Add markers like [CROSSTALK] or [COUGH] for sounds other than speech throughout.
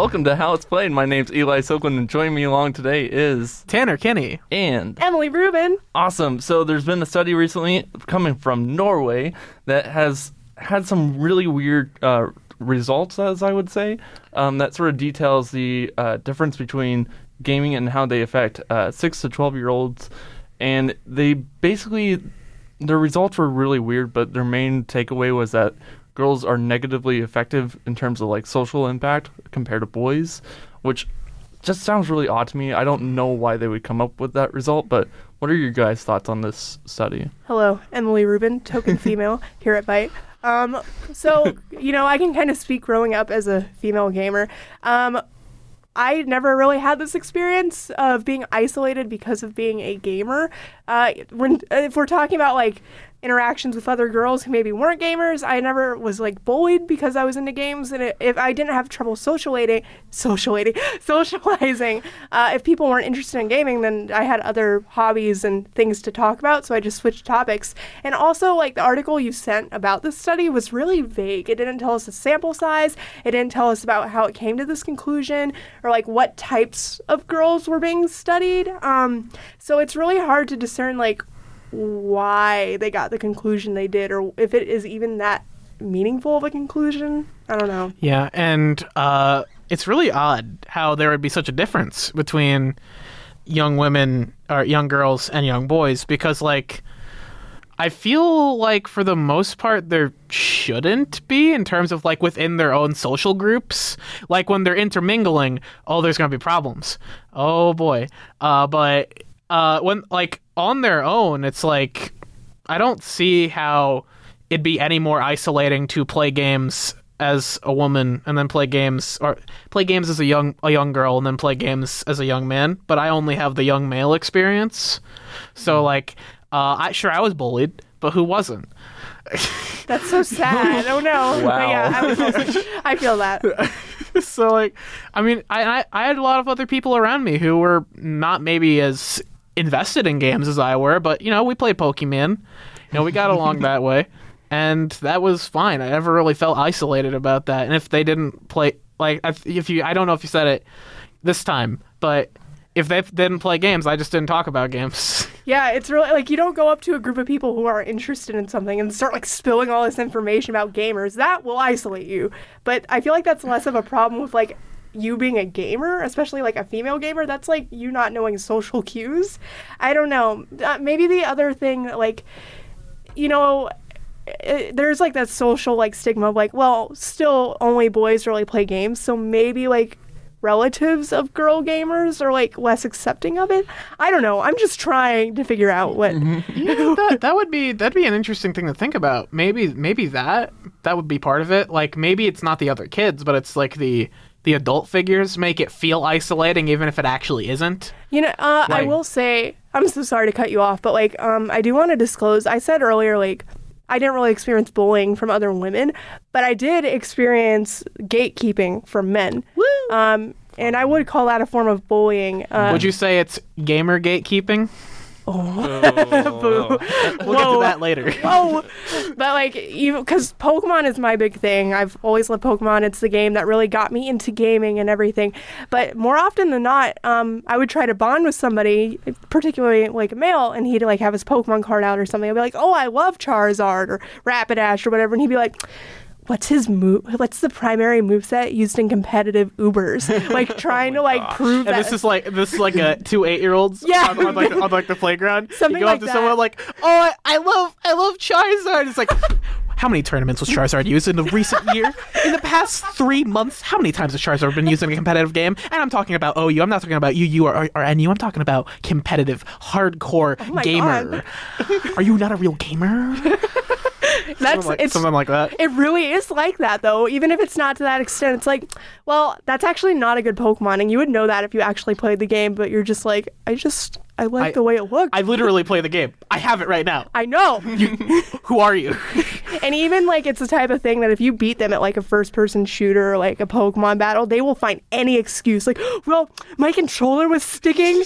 Welcome to How It's Played. My name's Eli Soklin, and joining me along today is Tanner Kenny. and Emily Rubin. awesome. So there's been a study recently coming from Norway that has had some really weird uh, results, as I would say, um, that sort of details the uh, difference between gaming and how they affect uh, six to twelve year olds. And they basically their results were really weird, but their main takeaway was that girls are negatively effective in terms of like social impact compared to boys, which just sounds really odd to me. I don't know why they would come up with that result, but what are your guys' thoughts on this study? Hello, Emily Rubin, token [LAUGHS] female here at Byte. Um, so, you know, I can kind of speak growing up as a female gamer. Um, I never really had this experience of being isolated because of being a gamer. Uh, when if we're talking about like interactions with other girls who maybe weren't gamers, I never was like bullied because I was into games, and if I didn't have trouble socializing, socializing, [LAUGHS] socializing, uh, if people weren't interested in gaming, then I had other hobbies and things to talk about, so I just switched topics. And also, like the article you sent about this study was really vague. It didn't tell us the sample size. It didn't tell us about how it came to this conclusion or like what types of girls were being studied. Um, so it's really hard to discern like why they got the conclusion they did or if it is even that meaningful of a conclusion. I don't know. Yeah, and uh, it's really odd how there would be such a difference between young women or young girls and young boys because, like, I feel like for the most part there shouldn't be in terms of like within their own social groups. Like when they're intermingling, oh, there's gonna be problems. Oh boy. Uh, but uh, when like on their own, it's like I don't see how it'd be any more isolating to play games as a woman and then play games or play games as a young a young girl and then play games as a young man but i only have the young male experience so like uh i sure i was bullied but who wasn't [LAUGHS] That's so sad. oh no. [LAUGHS] Wow. yeah, I, was also, I feel that. [LAUGHS] so like i mean I, I i had a lot of other people around me who were not maybe as invested in games as i were but you know we played pokemon you know we got along [LAUGHS] that way and that was fine i never really felt isolated about that and if they didn't play like if- if you i don't know if you said it this time but if they didn't play games i just didn't talk about games [LAUGHS] Yeah, it's really like you don't go up to a group of people who are interested in something and start like spilling all this information about gamers. That will isolate you. But I feel like that's less of a problem with like you being a gamer, especially like a female gamer. That's like you not knowing social [LAUGHS] cues. I don't know. Uh, maybe the other thing, like, you know, it, there's like that social like stigma of like, well, still only boys really play games, so maybe like relatives of girl gamers are like less accepting of it. I don't know. I'm just trying to figure out what. [LAUGHS] Know, that that would be that'd be an interesting thing to think about. Maybe maybe that that would be part of it. Like maybe it's not the other kids, but it's like the the adult figures make it feel isolating, even if it actually isn't. You know, uh, I will say, I'm so sorry to cut you off, but like, um, I do want to disclose. I said earlier, like, I didn't really experience bullying from other women, but I did experience gatekeeping from men. Um, and I would call that a form of bullying. Uh, Would you say it's gamer gatekeeping? Oh. [LAUGHS] Boo. We'll get to that later. oh, [LAUGHS] but like even because Pokemon is my big thing. I've always loved Pokemon. It's the game that really got me into gaming and everything. But more often than not, um, I would try to bond with somebody, particularly like a male, and he'd like have his Pokemon card out or something. I'd be like, "Oh, I love Charizard or Rapidash or whatever," and he'd be like. What's his move? What's the primary moveset used in competitive Ubers? [LAUGHS] Like trying oh to like prove And that. this is like this is like a [LAUGHS] two eight year olds Yeah. on, on like on like the playground. Something you go like up to that. someone like, oh, I, I love I love Charizard. It's like. [LAUGHS] How many tournaments was Charizard used in the recent year? In the past three months, how many times has Charizard been used in a competitive game? And I'm talking about OU. I'm not talking about UU or, or, or NU. I'm talking about competitive, hardcore Oh gamer. Are you not a real gamer? That's something, like, it's something like that. It really is like that, though. Even if it's not to that extent, it's like, well, that's actually not a good Pokemon, and you would know that if you actually played the game. But you're just like, I just, I like I- the way it looks. I literally play the game. I have it right now. I know. [LAUGHS] Who are you? [LAUGHS] and even like it's the type of thing that if you beat them at like a first person shooter or like a Pokemon battle, they will find any excuse. Like, [GASPS] well, my controller was sticking.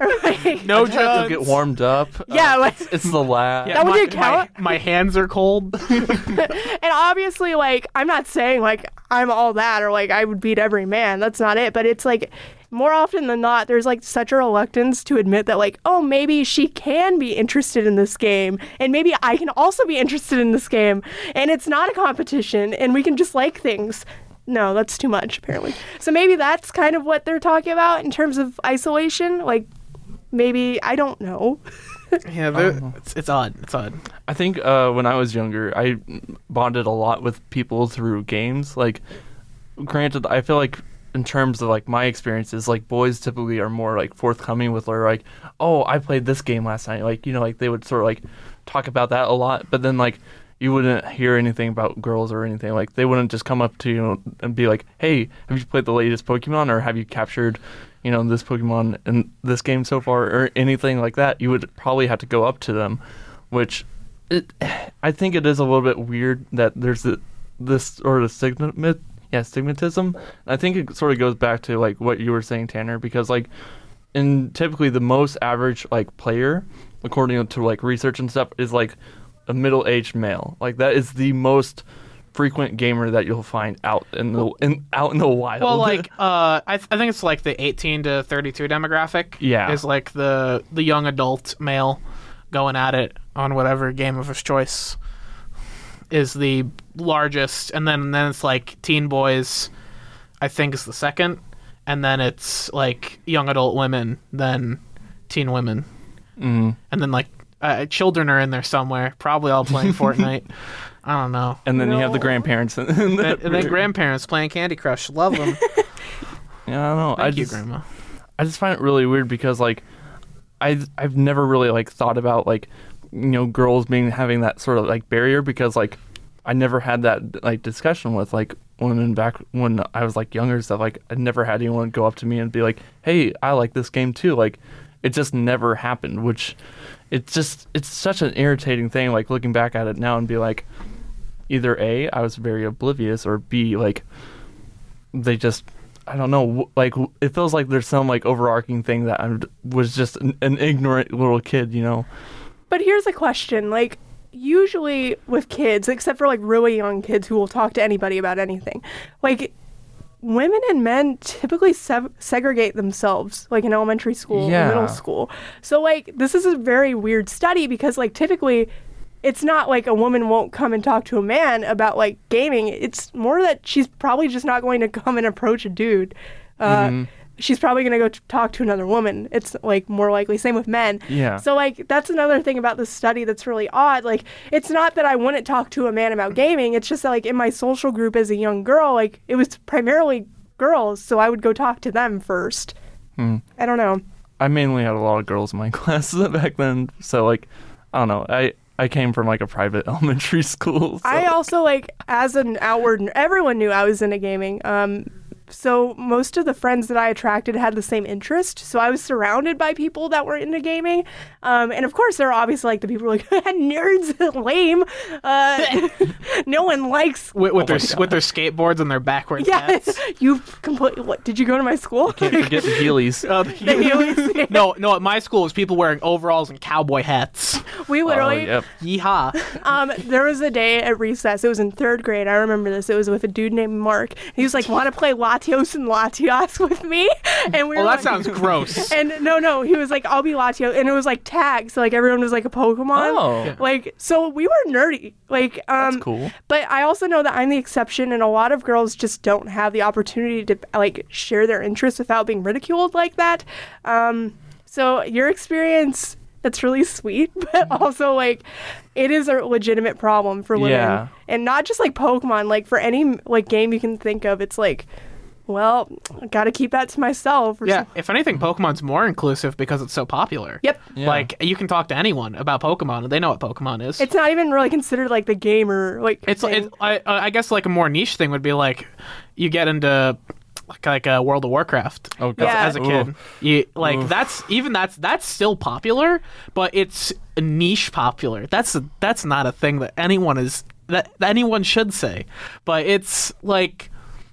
or [LAUGHS] like, No I have to drugs. get warmed up. [LAUGHS] Yeah, Uh, like- it's, it's the lab. Yeah, That would my, be count? My, my hands are cold. [LAUGHS] and obviously, like, I'm not saying like I'm all that or like I would beat every man. That's not it. But it's like more often than not, there's like such a reluctance to admit that, like, oh, maybe she can be interested in this game, and maybe I can also be interested in this game, and it's not a competition, and we can just like things. No, that's too much, apparently. So maybe that's kind of what they're talking about in terms of isolation. Like, maybe, I don't know. [LAUGHS] yeah, they're- it's, it's odd. It's odd. I think uh, when I was younger, I bonded a lot with people through games. Like, granted, I feel like in terms of like my experiences, like boys typically are more like forthcoming with like, oh, I played this game last night. Like, you know, like they would sort of like talk about that a lot. But then like you wouldn't hear anything about girls or anything. Like they wouldn't just come up to you and be like, hey, have you played the latest Pokemon or have you captured you know this Pokemon in this game so far or anything like that, you would probably have to go up to them, which it, [SIGHS] I think it is a little bit weird that there's a, this sort of stigma, yeah, stigmatism. I think it sort of goes back to like what you were saying, Tanner, because like in typically the most average like player, according to like research and stuff, is like a middle-aged male. Like that is the most frequent gamer that you'll find out in the in out in the wild. Well, like [LAUGHS] uh, I, th- I think it's like the 18 to 32 demographic. Yeah. is like the the young adult male going at it on whatever game of his choice is the largest, and then then it's like teen boys. I think is the second, and then it's like young adult women, then teen women, mm. and then like uh, children are in there somewhere, probably all playing [LAUGHS] Fortnite. I don't know. and then you have the No. grandparents and, [LAUGHS] And, and then grandparents playing Candy Crush. Love them. [LAUGHS] Yeah, I don't know. Thank I you, just, Grandma. I just find it really weird because like I I've never really like thought about like you know girls being having that sort of like barrier because like I never had that like discussion with like women back when I was like younger stuff like I never had anyone go up to me and be like hey I like this game too like it just never happened which it's just it's such an irritating thing like looking back at it now and be like either a I was very oblivious or b like they just I don't know like it feels like there's some like overarching thing that I was just an, an ignorant little kid you know? But here's a question like, usually with kids, except for like really young kids who will talk to anybody about anything, like, women and men typically sev- segregate themselves, like in elementary school Yeah. middle school. So, like, this is a very weird study because, like, typically it's not like a woman won't come and talk to a man about like gaming. It's more that she's probably just not going to come and approach a dude. Uh, She's probably going to go t- talk to another woman. It's like more likely. Same with men. Yeah. So like that's another thing about this study that's really odd. Like it's not that I wouldn't talk to a man about gaming. It's just that like in my social group as a young girl, like it was primarily girls, so I would go talk to them first. Hmm. I don't know. I mainly had a lot of girls in my [LAUGHS] classes [LAUGHS] back then, so like, I don't know. I I came from like a private [LAUGHS] elementary school. So. I also like as an outward everyone knew I was into gaming. Um so most of the friends that I attracted had the same interest. So I was surrounded by people that were into gaming. Um, and of course there are obviously like the people who are like [LAUGHS] nerds [LAUGHS] lame. Uh, [LAUGHS] no one likes with, with Oh their with their skateboards and their backwards Yeah, hats. you completely. What did you go to my school? Can't forget the Heelys. Uh, the The Heelys. no, no. At my school, it was people wearing overalls and cowboy hats. we Oh, literally. yep. Yeehaw! Um, there was a day at recess. It was in third grade. I remember this. It was with a dude named Mark. He was like, "Want to play Latias and Latios with me?" And we were Oh, that like- sounds gross. And no, no, he was like, "I'll be Latios," and it was like tag. So like everyone was like a Pokemon. Oh. Yeah. Like so, we were nerdy. Like um, That's cool. But I also know that I'm the exception, and a lot of girls just don't have the opportunity to like share their interests without being ridiculed like that. Um, so your experience, that's really sweet, [LAUGHS] but also like it is a legitimate problem for women, Yeah. and not just like Pokemon. Like for any like game you can think of, it's like, well, I got to keep that to myself. Or Yeah, some- if anything, Pokemon's more inclusive because it's so popular. Yep. Yeah. Like you can talk to anyone about Pokemon, and they know what Pokemon is. It's not even really considered like the gamer like. It's thing. it, I I guess like a more niche thing would be like you get into like like uh, World of Warcraft. Oh, as, God. Yeah. as a kid, Ooh. you like Oof. that's even that's that's still popular, but it's niche popular. That's that's not a thing that anyone is that, that anyone should say, but it's like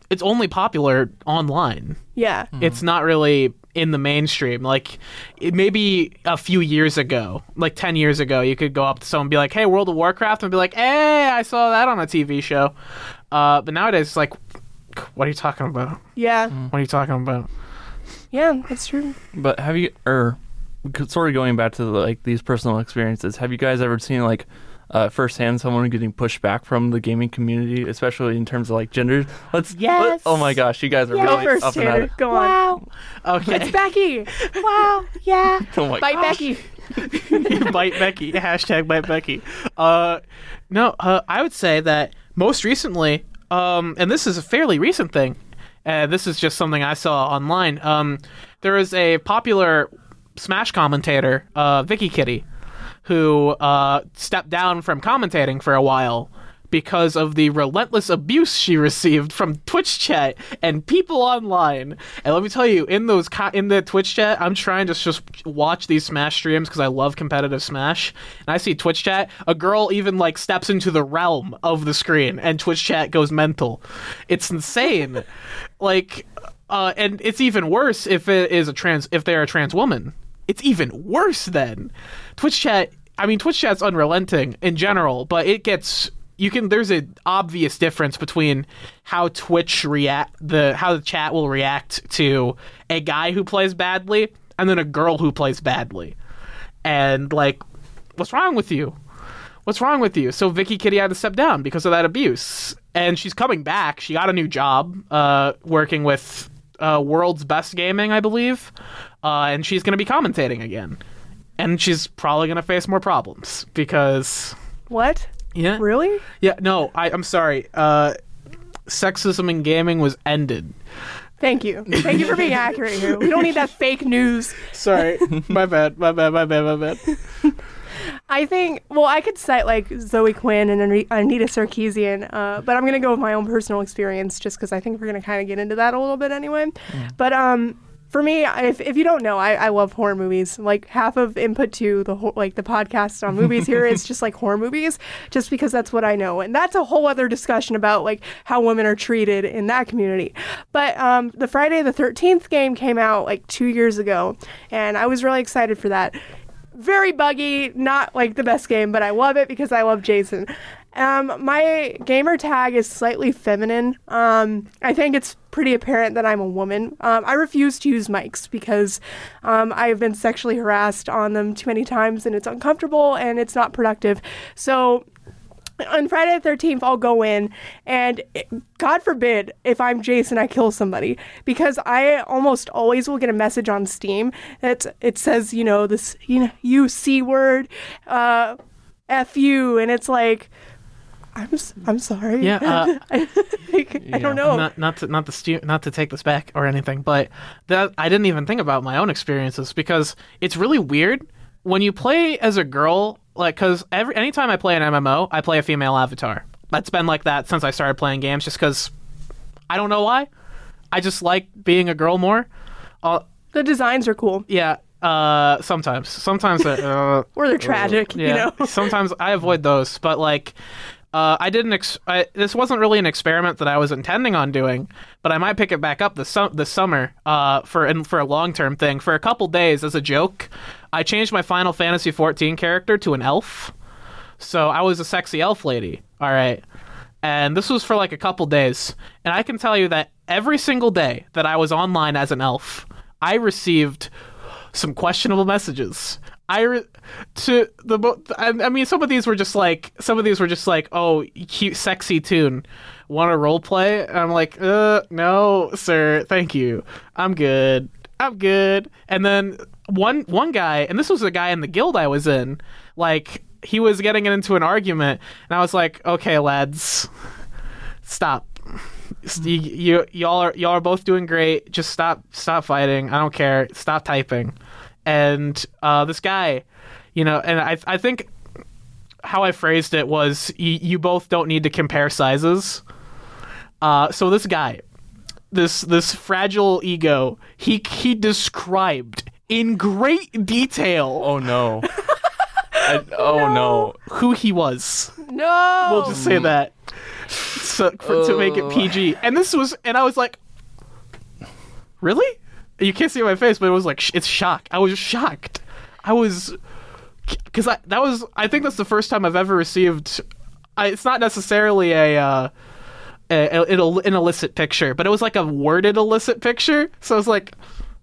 it's only popular online. Yeah. Hmm. It's not really in the mainstream. Like it, maybe a few years ago, like ten years ago, you could go up to someone and be like, "Hey, World of Warcraft," and be like, "Hey, I saw that on a TV show." Uh, but nowadays, it's like, what are you talking about? Yeah. Hmm. What are you talking about? Yeah, that's true. But have you, er, or sort of going back to like these personal experiences, have you guys ever seen like uh, firsthand someone getting pushed back from the gaming community, especially in terms of like genders? Let's. let- Yes. oh my gosh, you guys are Go really first, up and at Tanner. it. Go on. Okay. It's Becky. wow. Yeah. [LAUGHS] Oh my Bite gosh. Becky. [LAUGHS] bite Becky. [LAUGHS] Hashtag bite Becky. Uh, no, uh, I would say that most recently, um, and this is a fairly recent thing. Uh, this is just something I saw online. Um, there is a popular Smash commentator, uh, Vikki Kitty, who uh, stepped down from commentating for a while because of the relentless abuse she received from Twitch chat and people online. And let me tell you, in those co- in the Twitch chat, I'm trying to just watch these Smash streams because I love competitive Smash. And I see Twitch chat, a girl even like steps into the realm of the screen, and Twitch chat goes mental. It's insane. like, uh, and it's even worse if it is a trans if they're a trans woman. It's even worse then. Twitch chat. I mean, Twitch chat's unrelenting in general, but it gets you can. There's an obvious difference between how Twitch react the how the chat will react to a guy who plays badly and then a girl who plays badly, and like, what's wrong with you? What's wrong with you? So Vikki Kitty had to step down because of that abuse, and she's coming back. She got a new job, uh, working with uh, World's Best Gaming, I believe, uh, and she's going to be commentating again. And she's probably going to face more problems because What? yeah, Really? yeah. No, I, I'm sorry. Uh, sexism in gaming was ended. Thank you. Thank you for being accurate here. We don't need that fake news. Sorry, my bad, my bad, my bad, my bad. I think, well, I could cite like Zoe Quinn and Anita Sarkeesian, uh, but I'm going to go with my own personal experience just because I think we're going to kind of get into that a little bit anyway. But um, for me, if, if you don't know, I, I love horror movies. Like half of input to the whole, like the podcast on movies here is [LAUGHS] just like horror movies, just because that's what I know, and that's a whole other discussion about like how women are treated in that community. But um, the Friday the Thirteenth game came out like two years ago, and I was really excited for that very buggy, not like the best game, but I love it because I love Jason. Um, my gamer tag is slightly feminine. Um, I think it's pretty apparent that I'm a woman. Um, I refuse to use mics because um, I've been sexually harassed on them too many times and it's uncomfortable and it's not productive. So on Friday the 13th, I'll go in and it- God forbid if I'm Jason, I kill somebody because I almost always will get a message on Steam that it says, you know, this, you know, you C word, uh, F you. And it's like, I'm, s- I'm sorry. Yeah, uh, [LAUGHS] I, like, I don't know. Not not to not to stu- not to take this back or anything, but that I didn't even think about my own experiences because it's really weird when you play as a girl. Like, because every anytime I play an MMO, I play a female avatar. That's been like that since I started playing games, just because I don't know why. I just like being a girl more. Uh, the designs are cool yeah. Uh, sometimes, sometimes, uh, [LAUGHS] or they're tragic, yeah. you know? sometimes I avoid those, but like, uh, I didn't. Ex- I, this wasn't really an experiment that I was intending on doing, but I might pick it back up this sum- this summer uh, for and for a long term thing. For a couple days, as a joke, I changed my Final Fantasy XIV character to an elf. So I was a sexy elf lady. All right. And this was for like a couple days. And I can tell you that every single day that I was online as an elf, I received some questionable messages. I re- to the I, I mean some of these were just like some of these were just like oh cute sexy toon want to role play and I'm like uh no sir thank you I'm good I'm good and then one one guy and this was a guy in the guild I was in like he was getting into an argument and I was like okay lads stop you, you y'all are y'all are both doing great. Just stop stop fighting. I don't care. Stop typing. And uh, this guy, you know, and I I think how I phrased it was y- you both don't need to compare sizes. Uh, so this guy, this this fragile ego, he he described in great detail Oh no. [LAUGHS] I, oh no. who he was. No. We'll just say that so, for, to make it Oh. PG. And this was, and I was like, really? You can't see my face, but it was like sh- it's shock. I was shocked. I was because that was I think that's the first time I've ever received. I, it's not necessarily a. Uh, a, a- an an illicit picture, but it was like a worded illicit picture. So I was like,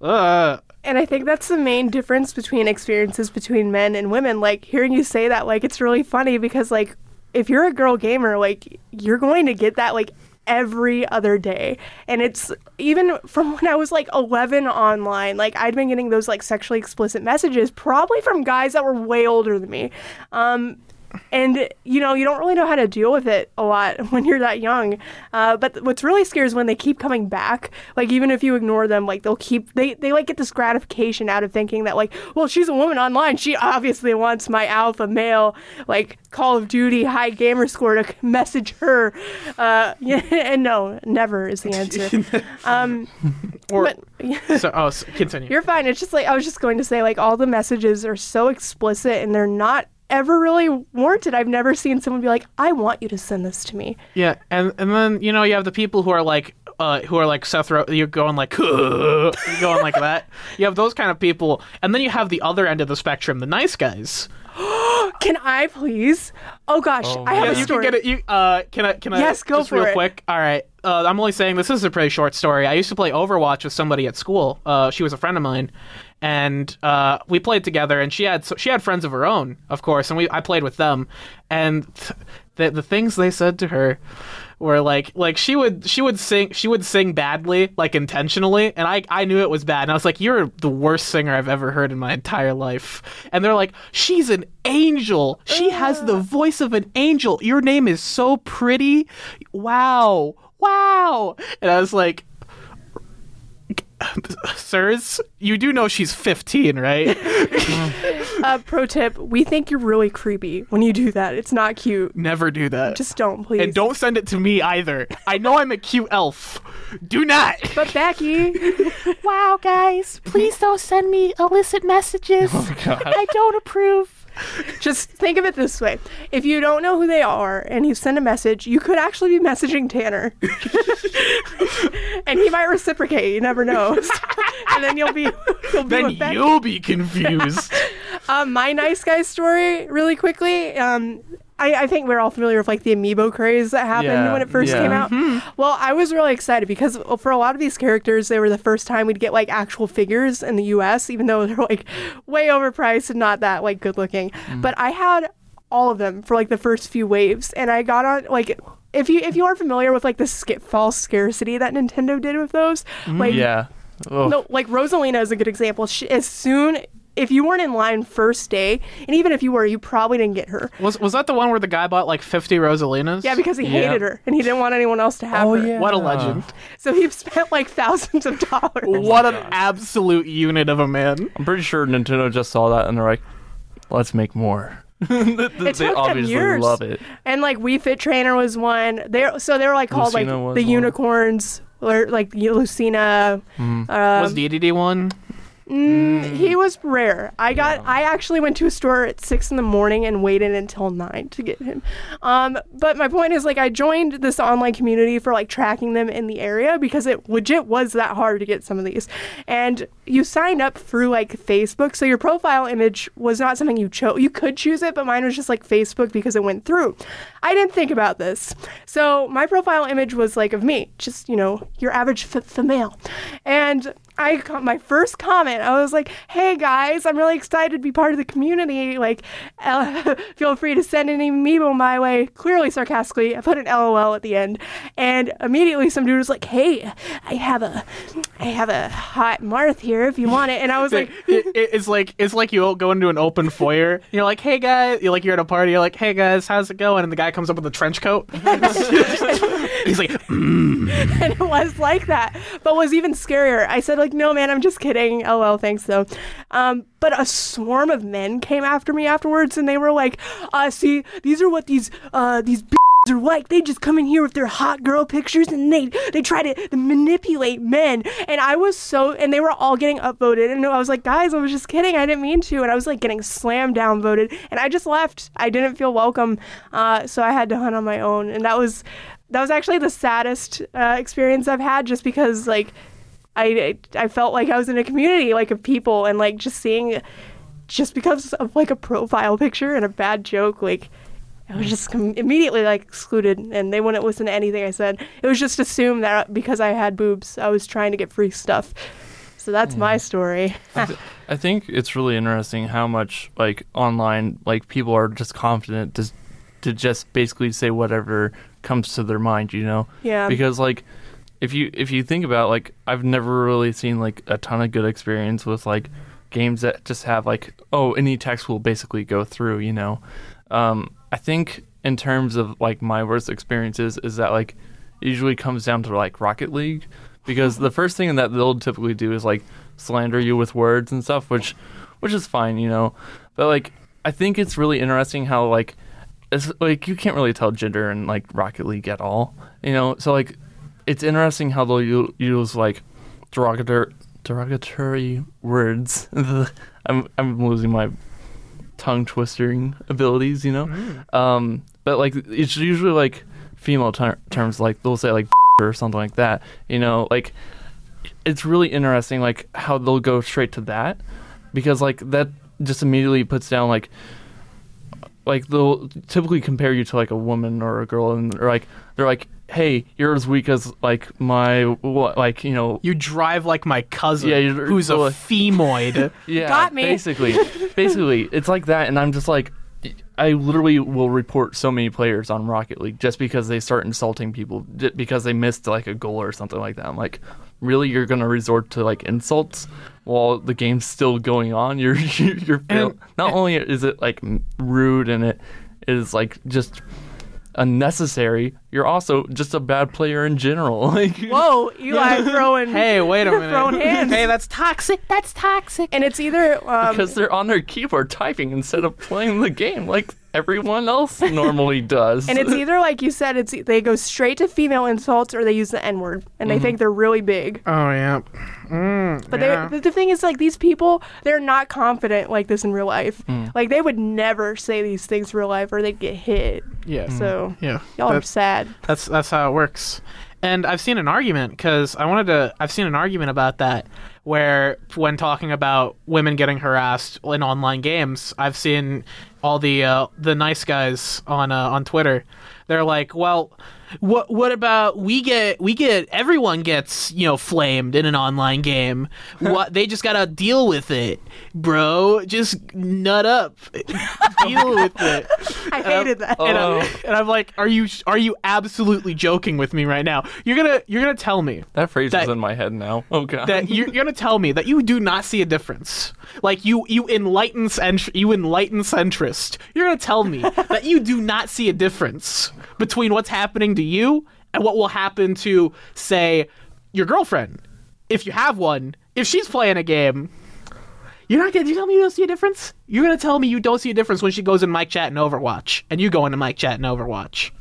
uh, And I think that's the main difference between experiences between men and women. Like hearing you say that, like it's really funny because like if you're a girl gamer, like you're going to get that like every other day. And it's even from when I was like 11 online, like I'd been getting those like sexually explicit messages, probably from guys that were way older than me. Um, and you know you don't really know how to deal with it a lot [LAUGHS] when you're that young uh, but what's really scary is when they keep coming back like even if you ignore them like they'll keep they, they like get this gratification out of thinking that like well she's a woman online she obviously wants my alpha male like call of duty high gamer score to message her uh, [LAUGHS] yeah, and no never is the answer [LAUGHS] um, or but so. Oh, continue. you're fine. It's just like I was just going to say, like all the messages are so explicit and they're not ever really warranted. I've never seen someone be like, "I want you to send this to me." Yeah, and and then you know you have the people who are like uh, who are like Seth. Ro- you're going like [LAUGHS] you're going like that. You have those kind of people, and then you have the other end of the spectrum, the nice guys. [GASPS] Can I please? Oh gosh, Oh, I have yeah, a you can get it. You uh, can I? Can I? Yes, go just for real it. quick. All right. Uh, I'm only saying this is a pretty short story. I used to play Overwatch with somebody at school. Uh, she was a friend of mine, and uh, we played together. And she had so she had friends of her own, of course, and we I played with them. And th- the the things they said to her were like like she would she would sing she would sing badly like intentionally and I I knew it was bad and I was like you're the worst singer I've ever heard in my entire life. And they're like she's an angel. She has the voice of an angel. Your name is so pretty. Wow. Wow. And I was like [LAUGHS] sirs you do know she's 15 right [LAUGHS] Uh, pro tip: We think you're really creepy when you do that. It's not cute. never do that Just don't, please. and don't send it to me either I know I'm a cute elf do not But Becky, [LAUGHS] Wow, guys, please don't send me illicit messages. God. I don't approve. [LAUGHS] just think of it this way: if you don't know who they are and you send a message, you could actually be messaging Tanner, [LAUGHS] and he might reciprocate. You never know. [LAUGHS] and then you'll be you'll be Then Becky. you'll be confused. Um, my nice guy story, really quickly. Um, I, I think we're all familiar with like the amiibo craze that happened Yeah, when it first yeah. came out. Mm-hmm. Well, I was really excited because for a lot of these characters, they were the first time we'd get like actual figures in the U.S., even though they're like way overpriced and not that like good looking. Mm. But I had all of them for like the first few waves, and I got on like. If you if you aren't familiar with like the sca- false scarcity that Nintendo did with those, mm, like Yeah. Oh, no, like Rosalina is a good example. She, as soon if you weren't in line first day, and even if you were, you probably didn't get her. was was that the one where the guy bought like 50 Rosalinas? Yeah, because he Yeah. hated her and he didn't want anyone else to have Oh, her. yeah. What a legend. So he spent like thousands of dollars. What an absolute unit of a man. I'm pretty sure Nintendo just saw that and they're like, let's make more. [LAUGHS] they took them obviously years. love it. And like Wii Fit Trainer was one. They so they were like called Lucina like the one. unicorns or like Lucina. Mm. Um, was DDD one? Mm, he was rare. I got. I actually went to a store at six in the morning and waited until nine to get him. Um, but my point is, like, I joined this online community for like tracking them in the area because it legit was that hard to get some of these. And you signed up through like Facebook, so your profile image was not something you chose. You could choose it, but mine was just like Facebook because it went through. I didn't think about this, so my profile image was like of me, just you know, your average f- female, and. I got my first comment. I was like, "Hey guys, I'm really excited to be part of the community. Like, uh, [LAUGHS] feel free to send any amiibo my way." Clearly sarcastically, I put an LOL at the end, and immediately some dude was like, "Hey, I have a, I have a hot Marth here if you want it." And I was like, [LAUGHS] It- it- it's like it's like you go into an open foyer. You're like, hey guys, you're like you're at a party. You're like, hey guys, how's it going? And the guy comes up with a trench coat. [LAUGHS] He's like, and it was like that. But was even scarier, I said like, "No, man, I'm just kidding." LOL, thanks though. Um, but a swarm of men came after me afterwards, and they were like, "Uh, see, these are what these uh these." Are like they just come in here with their hot girl pictures and they they try to, manipulate men and i was so and they were all getting upvoted and i was like guys i was just kidding i didn't mean to and i was like getting slammed down voted and i just left i didn't feel welcome uh, so i had to hunt on my own and that was that was actually the saddest uh, experience i've had just because like I, I felt like i was in a community like of people and like just seeing just because of like a profile picture and a bad joke like I was just com- immediately like excluded, and they wouldn't listen to anything I said. It was just assumed that because I had boobs, I was trying to get free stuff. So that's my mm. story. I, th- I think it's really interesting how much like online like people are just confident to to just basically say whatever comes to their mind, you know? Yeah. Because like if you if you think about like I've never really seen like a ton of good experience with like games that just have like oh any text will basically go through, you know. Um I think in terms of like my worst experiences is that like it usually comes down to like Rocket League because the first thing that they'll typically do is like slander you with words and stuff, which which is fine, you know. But like I think it's really interesting how like it's like you can't really tell gender in like Rocket League at all, you know. So like it's interesting how they'll u- use like derogatory derogatory words. [LAUGHS] I'm I'm losing my tongue twistering abilities, you know. Um, but like it's usually like female ter- terms, like they'll say like [LAUGHS] or something like that, you know. Like it's really interesting, like how they'll go straight to that because like that just immediately puts down like like they'll typically compare you to like a woman or a girl and or like they're like hey you're as weak as like my what like you know. You drive like my cousin, Yeah, you're- who's a femoid. [LAUGHS] yeah Got me. basically. Basically [LAUGHS] it's like that and i'm just like i literally will report so many players on rocket league just because they start insulting people because they missed like a goal or something like that. I'm like really? You're gonna resort to like insults while the game's still going on? [LAUGHS] You're you're fail- And- not only is it like rude and it is like just unnecessary you're also just a bad player in general [LAUGHS] like Whoa, Eli [LAUGHS] throwing. hey, wait a minute. Throwing hands. Hey, that's toxic. That's toxic. And it's either um, because they're on their keyboard typing instead of playing the game like everyone else [LAUGHS] normally does. and it's either like you said, it's they go straight to female insults or they use the N word, and they think they're really big. Oh yeah. Mm, But yeah. they, the, the thing is, like these people, they're not confident like this in real life. Mm. Like they would never say these things in real life, or they'd get hit. yeah. So Yeah. y'all are That's- sad. That's that's how it works. And I've seen an argument because I wanted to. I've seen an argument about that where when talking about women getting harassed in online games, I've seen all the uh, the nice guys on uh, on Twitter. They're like, well. What what about we get we get everyone gets you know flamed in an online game. What they just gotta deal with it, bro. Just nut up, deal with it. [LAUGHS] I hated that. And, Oh. I'm, and I'm like, are you are you absolutely joking with me right now? You're gonna you're gonna tell me that phrase that- is in my head now. Oh god. that you're, you're gonna tell me that you do not see a difference. Like you you enlighten cent- you enlighten centrist. You're gonna tell me [LAUGHS] that you do not see a difference between what's happening to you and what will happen to say your girlfriend if you have one. If she's playing a game. You're not gonna you tell me you don't see a difference? You're gonna tell me you don't see a difference when she goes in mic chat and Overwatch, and you go into mic chat and Overwatch.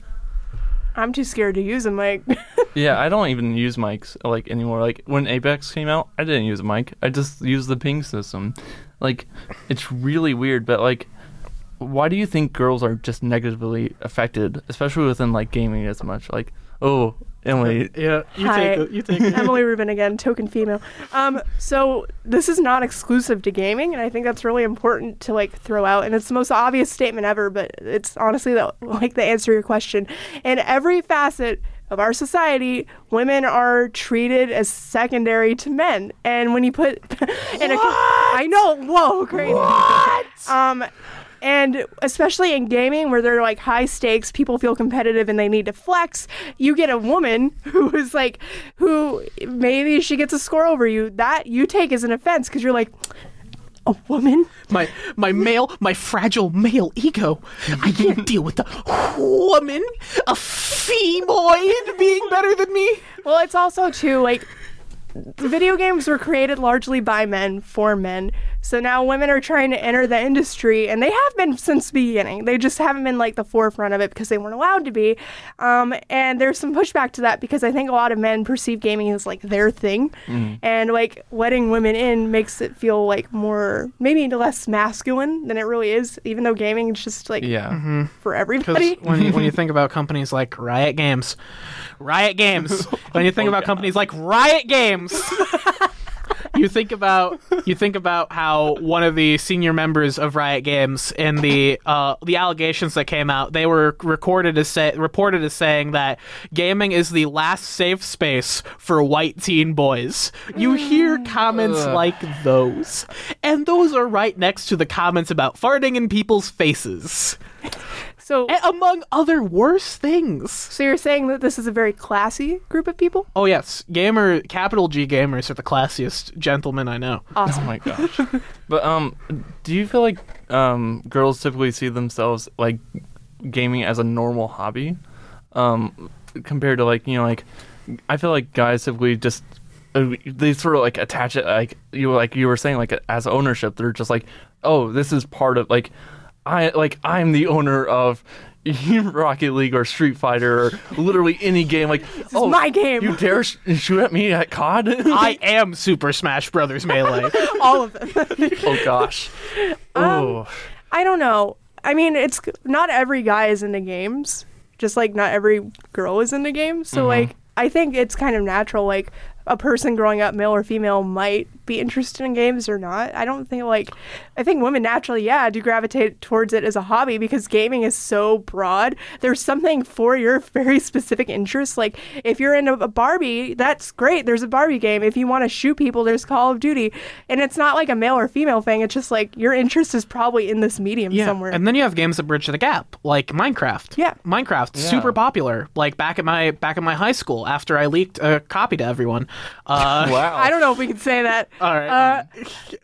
I'm too scared to use them. Like, [LAUGHS] yeah, I don't even use mics like anymore. Like when Apex came out, I didn't use a mic. I just used the ping system. Like it's really weird, but like why do you think girls are just negatively affected, especially within like gaming as much? Like, oh, Emily, Yeah, you Hi. take it. You take it. [LAUGHS] Emily Rubin again, token female. Um, so this is not exclusive to gaming, and I think that's really important to like throw out. And it's the most obvious statement ever, but it's honestly the, like the answer to your question. In every facet of our society, women are treated as secondary to men. And when you put [LAUGHS] in a, I know, whoa, crazy. Um, and especially in gaming where they're like high stakes, people feel competitive and they need to flex. You get a woman [LAUGHS] who is like, who maybe she gets a score over you. That you take as an offense because you're like, a woman? my my male my fragile male ego i can't [LAUGHS] deal with a woman a femoid being better than me Well, it's also too like video games were created largely by men for men. So now women are trying to enter the industry, and they have been since the beginning. They just haven't been like the forefront of it because they weren't allowed to be. Um, and there's some pushback to that because I think a lot of men perceive gaming as like their thing, and like letting women in makes it feel like more maybe less masculine than it really is. Even though gaming is just like Yeah. for Because everybody. when you, when you [LAUGHS] think about companies like Riot Games, Riot Games, [LAUGHS] when you think Oh, about God. companies like Riot Games, [LAUGHS] you think about you think about how one of the senior members of Riot Games in the uh, the allegations that came out, they were recorded as say, reported as saying that gaming is the last safe space for white teen boys. You hear comments Ugh. like those, and those are right next to the comments about farting in people's faces So, a- among other worse things. so you're saying that this is a very classy group of people? Oh yes, gamer capital G gamers are the classiest gentlemen I know. Oh Awesome. my gosh. but um, do you feel like um girls typically see themselves like gaming as a normal hobby, um, compared to like you know like I feel like guys typically just uh, they sort of like attach it like you like you were saying like as ownership. They're just like, oh, this is part of like I like I'm the owner of. [LAUGHS] Rocket League or Street Fighter or literally any game like [LAUGHS] this oh my game." you dare sh- shoot at me at COD I [LAUGHS] am Super Smash Brothers Melee. All of them. oh gosh oh I don't know. I mean, it's not every guy is into games, just like not every girl is into games. So, mm-hmm. like, I think it's kind of natural. Like, a person growing up, male or female, might be interested in games or not. I don't think, like, I think women naturally, yeah, do gravitate towards it as a hobby because gaming is so broad. There's something for your very specific interests. Like, if you're into a Barbie, that's great. There's a Barbie game. If you want to shoot people, there's Call of Duty. And it's not like a male or female thing. It's just like your interest is probably in this medium Yeah, somewhere. and then you have games that bridge the gap, like Minecraft. Yeah. Minecraft, Yeah. super popular. Like back at my back at my high school, after I leaked a copy to everyone. Uh, wow [LAUGHS] I don't know if we can say that. All right. Uh,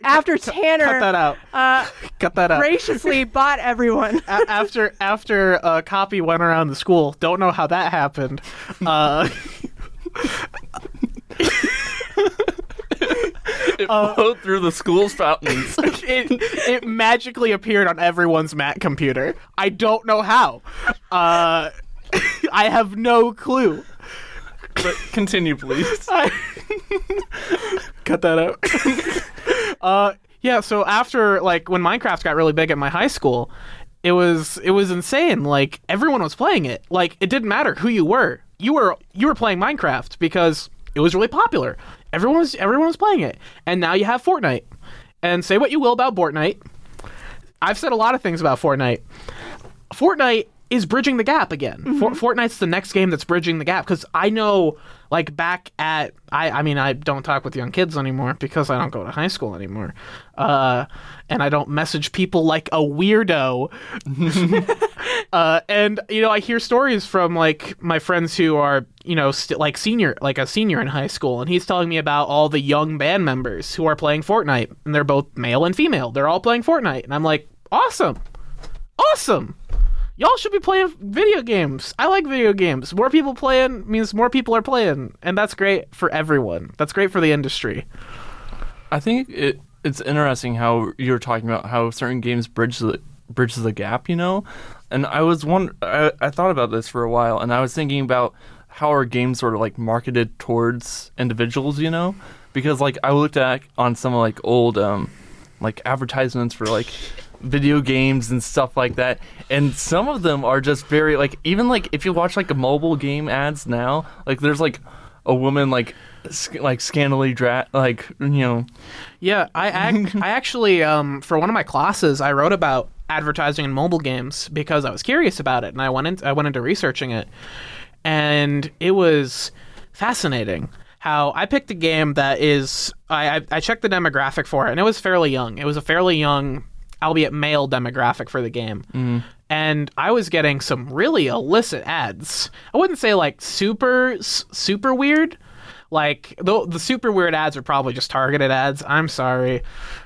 after Tanner cut that out. uh, [LAUGHS] Cut that out. graciously [LAUGHS] bought everyone. A- after after a copy went around the school, don't know how that happened. Uh, It flowed through the school's fountains. it it magically appeared on everyone's Mac computer. I don't know how. Uh, I have no clue. But continue, please. [LAUGHS] Cut that out. [LAUGHS] uh, yeah. So after like when Minecraft got really big at my high school, it was it was insane. Like everyone was playing it. Like it didn't matter who you were. You were you were playing Minecraft because it was really popular. Everyone was everyone was playing it. And now you have Fortnite. And say what you will about Fortnite. I've said a lot of things about Fortnite. Fortnite is bridging the gap again. For- Fortnite's the next game that's bridging the gap because I know, like back at I I mean I don't talk with young kids anymore because I don't go to high school anymore, uh, and I don't message people like a weirdo. [LAUGHS] uh, and you know I hear stories from like my friends who are you know st- like senior like a senior in high school, and he's telling me about all the young band members who are playing Fortnite, and they're both male and female. They're all playing Fortnite, and I'm like, awesome, awesome y'all should be playing video games. I like video games. More people playing means more people are playing, and that's great for everyone. That's great for the industry. I think it it's interesting how you're talking about how certain games bridge the bridge the gap, you know. And I was one I, I thought about this for a while, and I was thinking about how our games sort of like marketed towards individuals, you know, because like I looked at on some like old um like advertisements for like video games and stuff like that. And some of them are just very like even like if you watch like a mobile game ads now like there's like a woman like sc- like scantily dra- like you know. Yeah, I ac- [LAUGHS] I actually um for one of my classes I wrote about advertising in mobile games because I was curious about it and I went in, I went into researching it. And it was fascinating how I picked a game that is I, I I checked the demographic for it and it was fairly young. It was a fairly young albeit male demographic for the game. And I was getting some really illicit ads. I wouldn't say like super super weird, like the the super weird ads are probably just targeted ads. I'm sorry,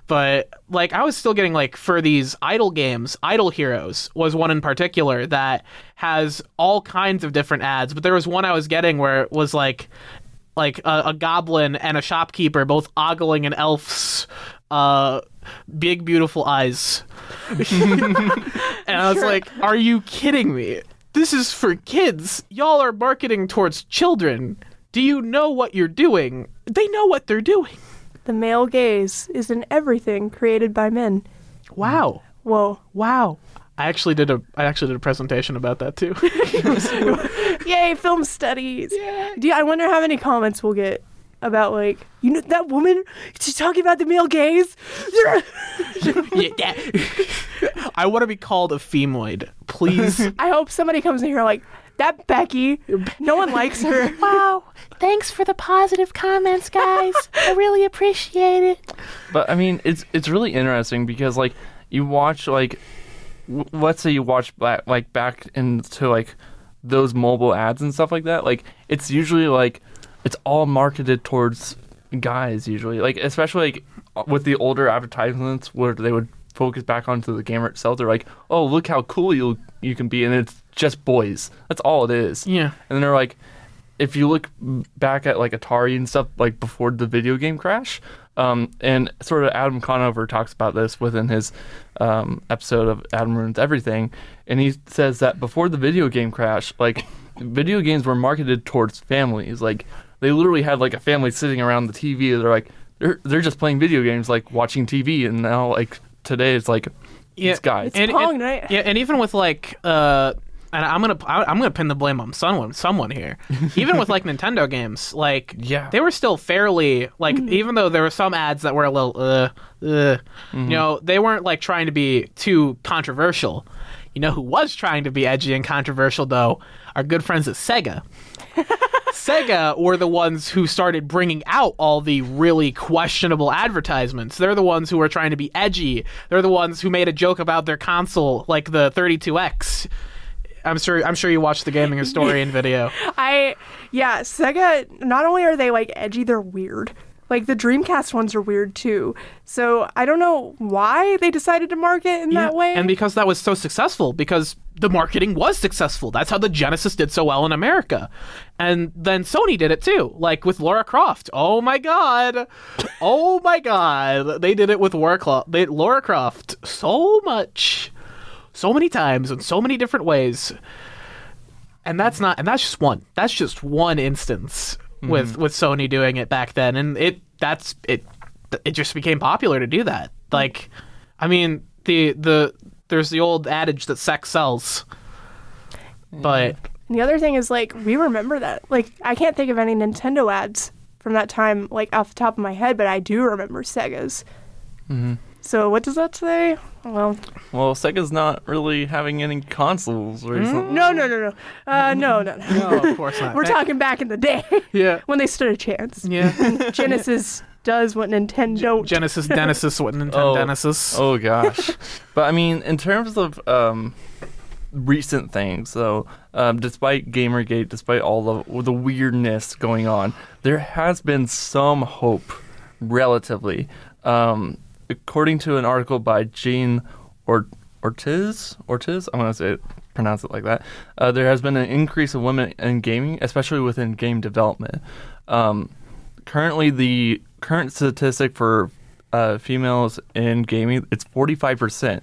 but like I was still getting like for these idle games, Idle Heroes was one in particular that has all kinds of different ads. But there was one I was getting where it was like like a, a goblin and a shopkeeper both ogling an elf's uh big beautiful eyes. and I was Sure. like, "Are you kidding me? This is for kids. Y'all are marketing towards children. Do you know what you're doing? They know what they're doing." The male gaze is in everything created by men. Wow. Whoa. Wow. I actually did a I actually did a presentation about that too. [LAUGHS] Yay, film studies. [LAUGHS] Do you, I wonder how many comments we'll get about like, you know that woman? She's talking about the male gaze. yeah. [LAUGHS] I want to be called a femoid. Please. I hope somebody comes in here like that Becky. No one likes her. [LAUGHS] wow. Thanks for the positive comments, guys. I really appreciate it. But I mean, it's it's really interesting because like you watch like w- let's say you watch back like back into like those mobile ads and stuff like that. Like it's usually like it's all marketed towards guys usually. Like especially like with the older advertisements where they would focus back onto the gamer itself. They're like, oh look how cool you you can be, and it's just boys. That's all it is. Yeah. And then they're like, if you look back at like Atari and stuff, like before the video game crash, um, and sort of Adam Conover talks about this within his um, episode of Adam Ruins Everything, and he says that before the video game crash, like video games were marketed towards families. Like they literally had like a family sitting around the TV. They're like they're they're just playing video games, like watching TV, and now like today it's like Yeah. it's guys. It's Pong night. Yeah, and even with like uh and I'm gonna I- I'm gonna pin the blame on someone someone here. [LAUGHS] Even with like Nintendo games, like Yeah. they were still fairly like even though there were some ads that were a little uh, uh you know they weren't like trying to be too controversial. You know who was trying to be edgy and controversial though? Our good friends at Sega. [LAUGHS] Sega were the ones who started bringing out all the really questionable advertisements. They're the ones who were trying to be edgy. They're the ones who made a joke about their console, like the 32X. I'm sure. I'm sure you watched the gaming historian [LAUGHS] video. I yeah, Sega not only are they like edgy, they're weird. Like the Dreamcast ones are weird too. So I don't know why they decided to market in that Yeah, way. And because that was so successful, because the marketing was successful. That's how the Genesis did so well in America. And then Sony did it too, like with Lara Croft. Oh my god. Oh my god. They did it with Lara, they, Lara Croft so much. So many times in so many different ways. And that's not and that's just one. That's just one instance with with Sony doing it back then and it that's it it just became popular to do that. Like I mean, the the there's the old adage that sex sells. But And the other thing is like we remember that. Like I can't think of any Nintendo ads from that time like off the top of my head, but I do remember Sega's. Mm-hmm. So what does that say? Well, Well, Sega's not really having any consoles recently. no, no, no, no, uh, no, no, no. no, of course not. [LAUGHS] We're talking back in the day [LAUGHS] Yeah. when they stood a chance. Yeah. [LAUGHS] Genesis does what Nintendo. Genesis Genesis what Nintendo Oh. Genesis. Oh gosh. but I mean, in terms of um, recent things, though, um, despite GamerGate, despite all the the weirdness going on, there has been some hope, relatively. Um, according to an article by Jean or- Ortiz, Ortiz, I'm gonna say it, pronounce it like that. Uh, there has been an increase of women in gaming, especially within game development. Um, currently, the current statistic for uh, females in gaming it's 45%.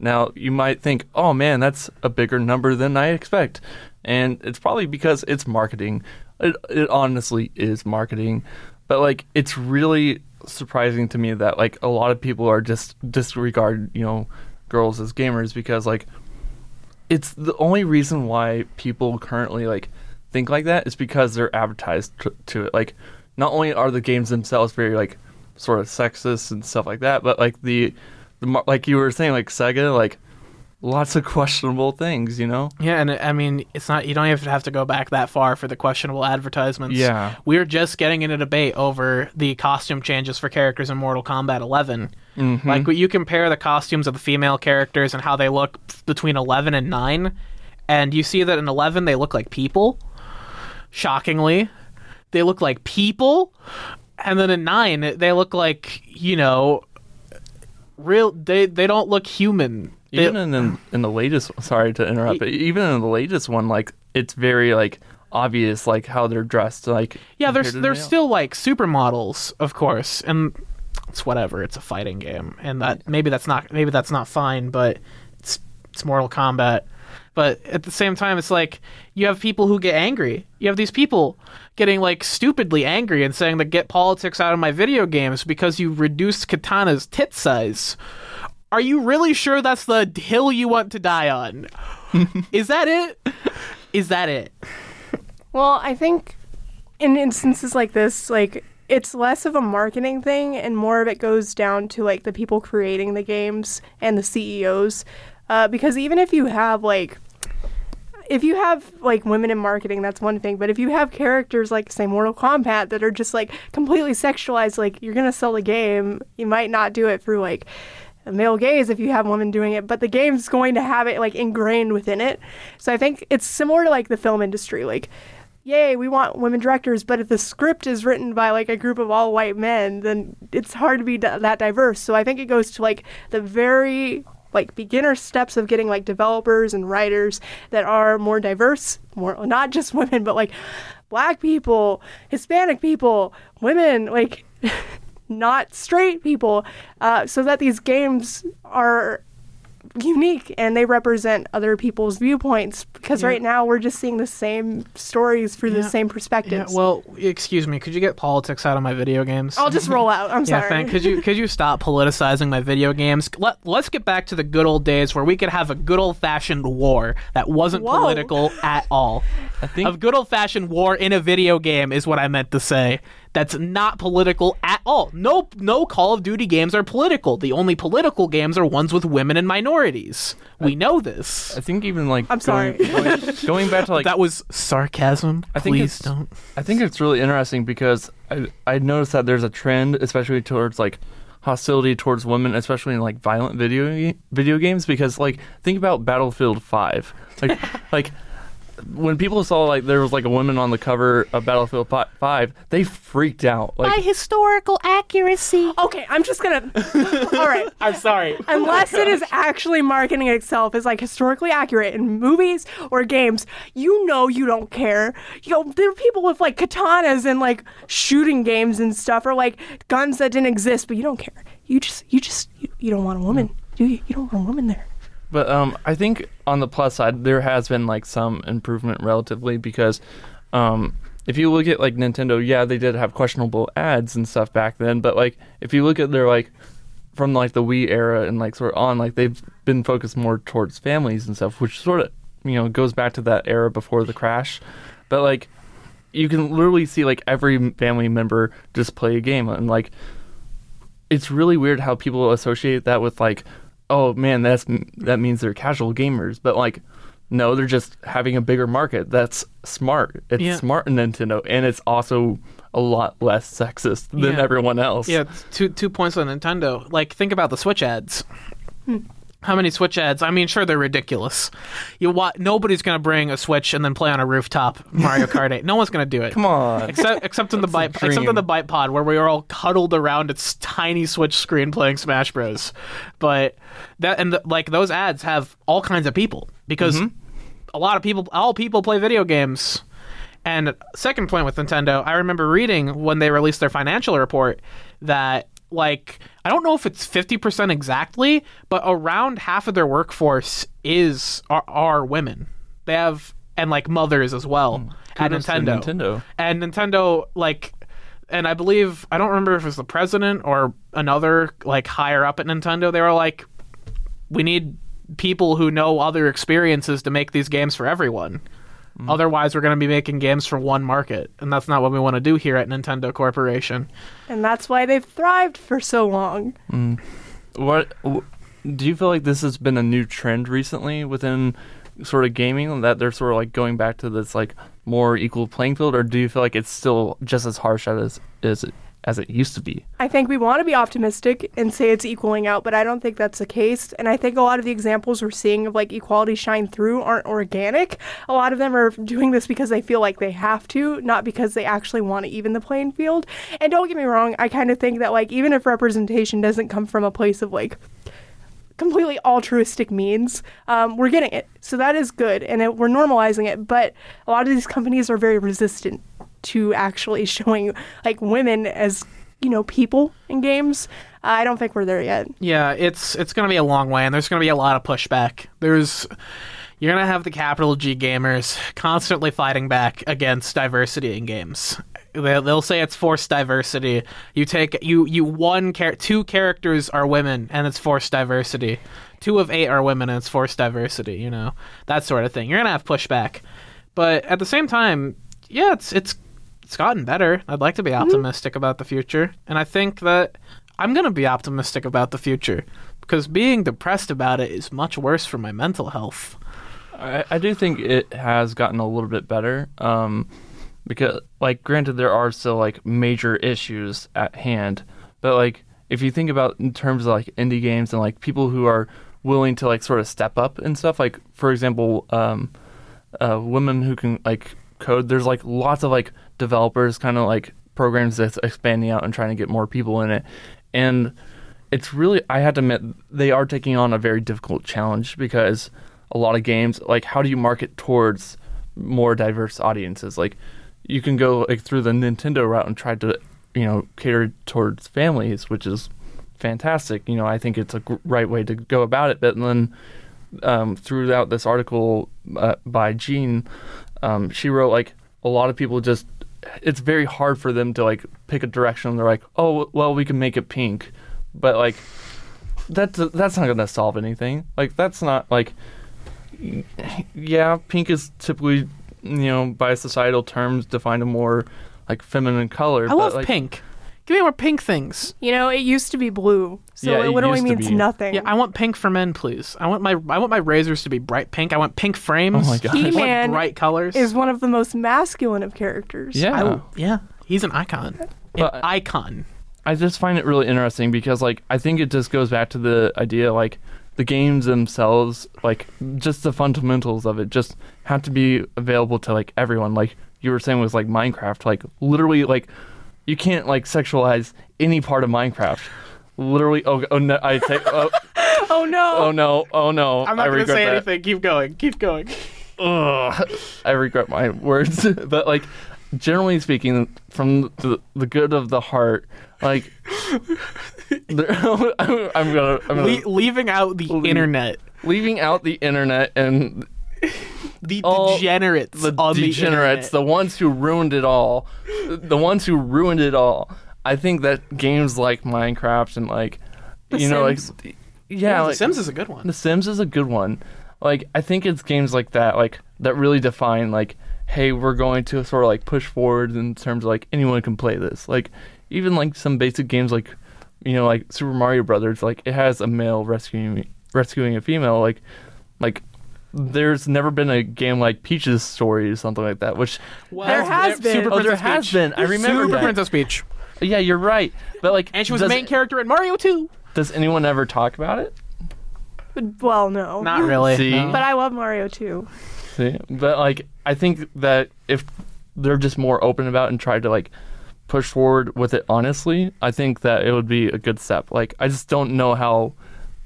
Now, you might think, "Oh man, that's a bigger number than I expect." And it's probably because it's marketing. It, it honestly is marketing. But like it's really surprising to me that like a lot of people are just disregard, you know, girls as gamers because like it's the only reason why people currently like think like that is because they're advertised to it. Like, not only are the games themselves very like sort of sexist and stuff like that, but like the the like you were saying like Sega like lots of [LAUGHS] questionable things, you know? Yeah, and I mean, it's not you don't even have to go back that far for the questionable advertisements. Yeah. We're just getting in a debate over the costume changes for characters in Mortal Kombat 11. Mm-hmm. Like you compare the costumes of the female characters and how they look between 11 and 9, and you see that in 11 they look like people. Shockingly, they look like people, and then in 9 they look like, you know, real they they don't look human. Even in, in in the latest, sorry to interrupt, but even in the latest one, like it's very like obvious, like how they're dressed, like Yeah, compared there's to the still like supermodels, of course, and it's whatever. It's a fighting game, and that maybe that's not maybe that's not fine, but it's it's Mortal Kombat. But at the same time, it's like you have people who get angry. You have these people getting like stupidly angry and saying that get politics out of my video games because you reduced Kitana's tit size. Are you really sure that's the hill you want to die on? [LAUGHS] Is that it? Is that it? Well, I think in instances like this, like it's less of a marketing thing and more of it goes down to like the people creating the games and the CEOs. Uh, because even if you have like if you have like women in marketing, that's one thing. But if you have characters like say Mortal Kombat that are just like completely sexualized, like you're gonna sell the game, you might not do it through like a male gaze if you have women doing it, but the game's going to have it like ingrained within it. So I think it's similar to like the film industry. Like, yay, we want women directors, but if the script is written by like a group of all white men, then it's hard to be d- that diverse. So I think it goes to like the very like beginner steps of getting like developers and writers that are more diverse, more not just [LAUGHS] women, but like black people, Hispanic people, women, like [LAUGHS] not straight people, uh, so that these games are unique and they represent other people's viewpoints because Yeah. right now we're just seeing the same stories through the Yeah. same Yeah, perspectives. well, excuse me. Could you get politics out of my video games? I'll just roll out. I'm [LAUGHS] Yeah, sorry. thank. Could you could you stop politicizing my video games? Let Let's get back to the good old days where we could have a good old fashioned war that wasn't Whoa. political at all. I think A good old fashioned war in a video game is what I meant to say. That's not political at all. No, no Call of Duty games are political. The only political games are ones with women and minorities. We know this. I think even like I'm sorry. Going, going, going back to like [LAUGHS] that was sarcasm. I think Please it's- don't. I think it's really interesting because I I noticed that there's a trend, especially towards like hostility towards women, especially in like violent video video games. Because like think about Battlefield Five, like [LAUGHS] like when people saw like there was like a woman on the cover of Battlefield Five, they freaked out. Like historical accuracy. okay, I'm just gonna. [LAUGHS] all right. I'm sorry. Unless it is actually marketing itself as like historically accurate in movies or games, you know you don't care. You know, there are people with like katanas and like shooting games and stuff, or like guns that didn't exist, but you don't care. You just, you just, you, you don't want a woman, do you? You don't want a woman there. But um, I think on the plus side, there has been like some improvement relatively because um, if you look at like Nintendo, yeah, they did have questionable ads and stuff back then. But like if you look at their like from like the Wii era and like sort of on, like they've been focused more towards families and stuff, which sort of you know goes back to that era before the crash. But like you can literally see like every family member just play a game and like it's really weird how people associate that with like oh man that's that means they're casual gamers but like no they're just having a bigger market that's smart it's Yeah. smart in nintendo and it's also a lot less sexist than Yeah. everyone else Yeah, two two points on Nintendo. Like, think about the Switch ads. Hmm. How many Switch ads? I mean, sure they're ridiculous. You wa- nobody's gonna bring a Switch and then play on a rooftop Mario [LAUGHS] Kart 8. No one's gonna do it. come on Except, except in the bite except in the bite pod where we were all cuddled around its tiny Switch screen playing Smash Bros. But that and the, like those ads have all kinds of people because Mm-hmm. a lot of people, all people play video games. And second point with Nintendo, I remember reading when they released their financial report that like I don't know if it's 50% exactly, but around half of their workforce is are, are women. They have and like mothers as well hmm. at. Kudos to Nintendo. Nintendo. And Nintendo like and I believe I don't remember if it was the president or another like higher up at Nintendo. They were like, we need people who know other experiences to make these games for everyone. Mm. Otherwise, we're going to be making games for one market, and that's not what we want to do here at Nintendo Corporation. And that's why they've thrived for so long. Mm. what wh- do you feel like this has been a new trend recently within sort of gaming that they're sort of like going back to this like more equal playing field or do you feel like it's still just as harsh as as it as it used to be I think we want to be optimistic and say it's equaling out, but I don't think that's the case. And I think a lot of the examples we're seeing of like equality shine through aren't organic. A lot of them are doing this because they feel like they have to, not because they actually want to even the playing field. And don't get me wrong, I kind of think that like even if representation doesn't come from a place of like completely altruistic means, um, we're getting it. So that is good, and it, we're normalizing it. But a lot of these companies are very resistant to actually [LAUGHS] showing like women as you know, people in games. I don't think we're there yet. Yeah, it's it's going to be a long way, and there's going to be a lot of pushback. There's you're going to have the capital G gamers constantly fighting back against diversity in games. They'll, say it's forced diversity. You take you you one char- two characters are women, and it's forced diversity. Two of eight are women, and it's forced diversity. You know that sort of thing. You're going to have pushback, but at the same time, yeah, it's it's it's gotten better. I'd like to be optimistic about the future, and I think that I'm going to be optimistic about the future because being depressed about it is much worse for my mental health. I, I do think it has gotten a little bit better. Um, because like granted there are still like major issues at hand, but like if you think about in terms of like indie games and like people who are willing to like sort of step up and stuff, like for example, um, uh, women who can like code. There's like lots of like developers, kind of like programs that's expanding out and trying to get more people in it, and it's really I had to admit they are taking on a very difficult challenge because a lot of games like how do you market towards more diverse audiences? Like you can go like through the Nintendo route and try to you know cater towards families which is fantastic. You know I think it's a right way to go about it. But then um, throughout this article uh, by Jean um, she wrote like a lot of people just it's very hard for them to like pick a direction they're like oh well we can make it pink but like that's that's not gonna solve anything. Like that's not like yeah, pink is typically you know by societal terms defined a more like feminine color. I but, love like, pink. Give me more pink things. You know, it used to be blue, so Yeah, it it literally used to means be. nothing. Yeah, I want pink for men, please. I want my I want my razors to be bright pink. I want pink frames. Oh my gosh. I He-Man bright colors. is one of the most masculine of characters. Yeah, I, yeah, he's an icon. An But- icon. I just find it really interesting because like I think it just goes back to the idea like the games themselves like just the fundamentals of it just have to be available to like everyone like you were saying with like Minecraft like literally like you can't like sexualize any part of Minecraft literally oh, oh no I take oh, [LAUGHS] Oh no. oh no oh no I'm I not going to say that. anything. Keep going. Keep going. Ugh, I regret my words, [LAUGHS] but like generally speaking, from the, the good of the heart, like [LAUGHS] I'm, I'm gonna, I'm gonna Le- leaving out the Leave- internet, leaving out the internet and the all degenerates, the degenerates, the the ones who ruined it all, the ones who ruined it all. I think that games like Minecraft and like The you know like yeah, the like, Sims is a good one. The Sims is a good one. Like I think it's games like that, like that really define like, hey, we're going to sort of like push forward in terms of like anyone can play this. Like even like some basic games like, you know, like Super Mario Brothers, like it has a male rescuing rescuing a female. Like, like there's never been a game like Peach's Story or something like that. Which Well, There uh, has been. Super Oh, there Princess has Peach. been. I remember Super that. Princess Peach, yeah, you're right. But like, and she was does, the main character in Mario 2. Does anyone ever talk about it? Well, no. Not really. See? no. But I love Mario too. See, but like I think that if they're just more open about it and try to like push forward with it honestly, I think that it would be a good step. Like I just don't know how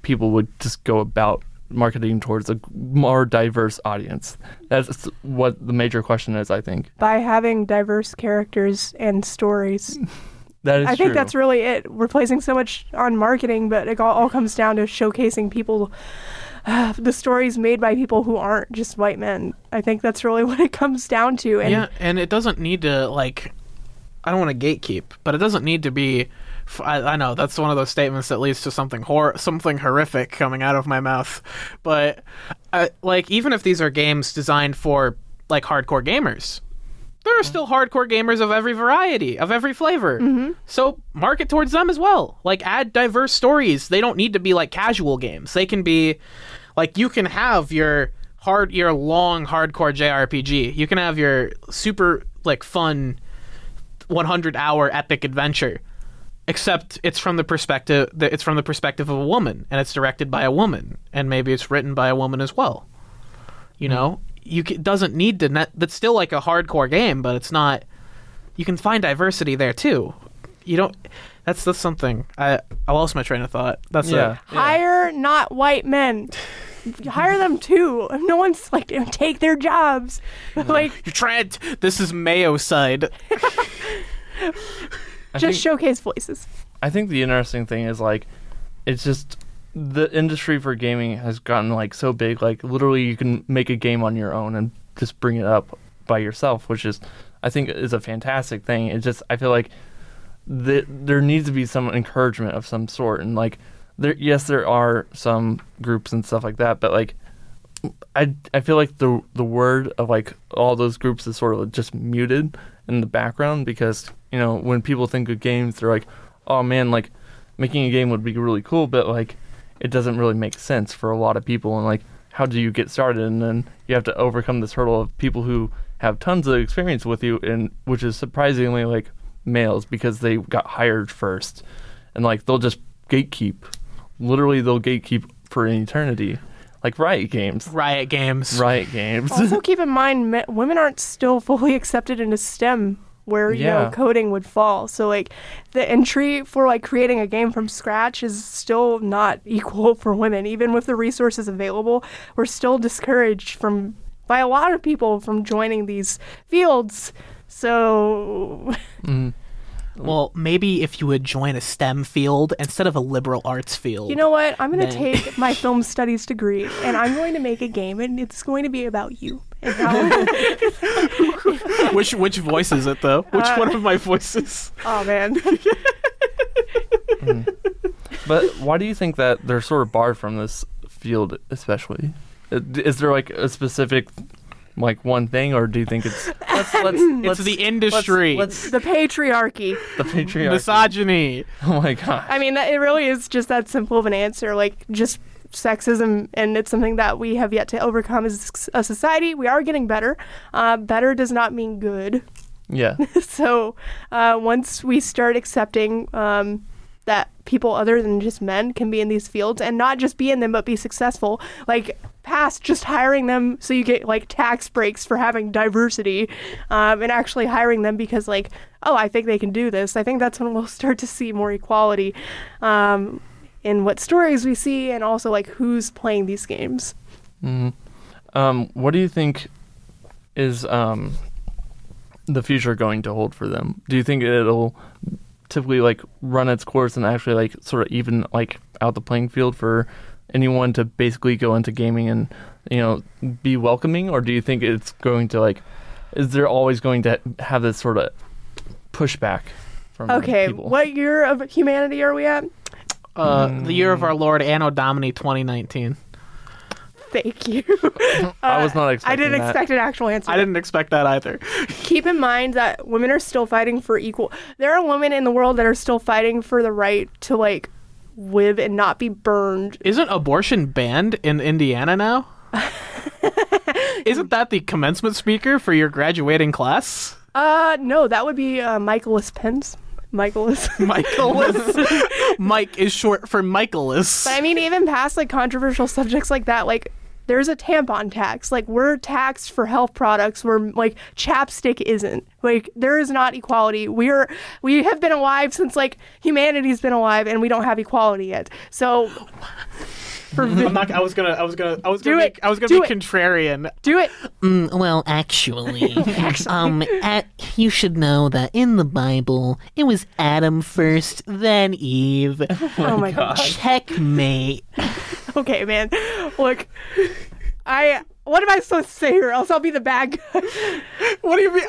people would just go about marketing towards a more diverse audience. That's what the major question is. I think By having diverse characters and stories. [LAUGHS] that is. I think true. that's really it. We're placing so much on marketing, but it all, all comes down to showcasing people, [SIGHS] the stories made by people who aren't just white men. I think that's really [LAUGHS] what it comes down to. And yeah, and it doesn't need to like. I don't want to gatekeep, but it doesn't need to be. I, I know that's one of those statements that leads to something hor- something horrific coming out of my mouth. But uh, like, even if these are games designed for like hardcore gamers, there are still hardcore gamers of every variety, of every flavor. So market towards them as well. Like, add diverse stories. They don't need to be like casual games. They can be like you can have your hard your long hardcore JRPG. You can have your super like fun 100 hour epic adventure. Except it's from the perspective that it's from the perspective of a woman and it's directed by a woman and maybe it's written by a woman as well. You hmm. know, you c- doesn't need to net, that's still like a hardcore game, but it's not you can find diversity there too. You don't that's that's something. I I lost my train of thought. That's Yeah. it. hire not white men. [LAUGHS] hire them too. [LAUGHS] No one's like take their jobs. [LAUGHS] like You're trying. This is Mayo side. I just think- showcase voices. I think the interesting thing is like, it's just the industry for gaming has gotten like so big. Like literally, you can make a game on your own and just bring it up by yourself, which is, I think, is a fantastic thing. It's just I feel like the, there needs to be some encouragement of some sort, and like there, yes, there are some groups and stuff like that, but like. I, I feel like the the word of like all those groups is sort of just muted in the background because you know when people think of games they're like oh man like making a game would be really cool but like it doesn't really make sense for a lot of people and like how do you get started? And then you have to overcome this hurdle of people who have tons of experience with you and which is surprisingly like males because they got hired first. And like they'll just gatekeep. Literally they'll gatekeep for an eternity. Like riot games. Riot Games. riot games. Also, [LAUGHS] keep in mind, me- women aren't still fully accepted into STEM, where you Yeah. know coding would fall. So, like, the entry for like creating a game from scratch is still not [LAUGHS] equal for women, even with the resources available. We're still discouraged from by a lot of people from joining these fields. So, [LAUGHS] Mhm. Well, maybe if you would join a STEM field instead of a liberal arts field. you know what? I'm going to Then- take [LAUGHS] my film studies degree and I'm going to make a game, and it's going to be about you. And how, [LAUGHS] which which voice is it though? Which Uh, one of my voices? oh man. [LAUGHS] But why do you think that they're sort of barred from this field, especially? Uh, Is there like a specific, like one thing, or do you think it's [LAUGHS] let's, let's, It's let's- the industry. Let's, the patriarchy. the patriarchy. Misogyny. Oh my god. I mean, that, it really is just that simple of an answer. Like, just sexism, and it's something that we have yet to overcome as a society. We are getting better. Uh, better does not mean good. Yeah. [LAUGHS] so, uh, once we start accepting um, that people other than just men can be in these fields and not just be in them but be successful, like past just hiring them so you get like tax breaks for having diversity um, and actually hiring them because like oh i think they can do this i think that's when we'll start to see more equality um, in what stories we see and also like who's playing these games hmm Um, what do you think is um the future going to hold for them? Do you think it'll typically like run its course and actually like sort of even like out the playing field for anyone to basically go into gaming and you know be welcoming, or do you think it's going to like is there always going to have this sort of pushback from okay people? what year of humanity are we at Uh, The year of our Lord Anno Domini 2019. thank you [LAUGHS] I was not i didn't that. expect an actual answer I didn't expect that either. [LAUGHS] keep in mind that women are still fighting for equal there are women in the world that are still fighting for the right to like live and not be burned Isn't abortion banned in Indiana now? [LAUGHS] Isn't that the commencement speaker for your graduating class? uh no that would be uh, michaelis pence michaelis. [LAUGHS] [LAUGHS] Michaelis. Mike is short for Michaelis. but i mean even past like controversial subjects like that like there's a tampon tax. Like we're taxed for health products where like chapstick isn't. Like there is not equality. We're we have been alive since like humanity's been alive and we don't have equality yet. So [GASPS] for vi- I'm not. I was gonna. I was gonna. I was Do gonna. it. Make, I was gonna Do be it. contrarian. do it Mm, well, actually, [LAUGHS] um, at, you should know that in the Bible, it was Adam first, then Eve. [LAUGHS] oh my god Checkmate. [LAUGHS] Okay, man. Look, I. What am I supposed to say here? Else I'll be the bad guy. [LAUGHS] What do you mean?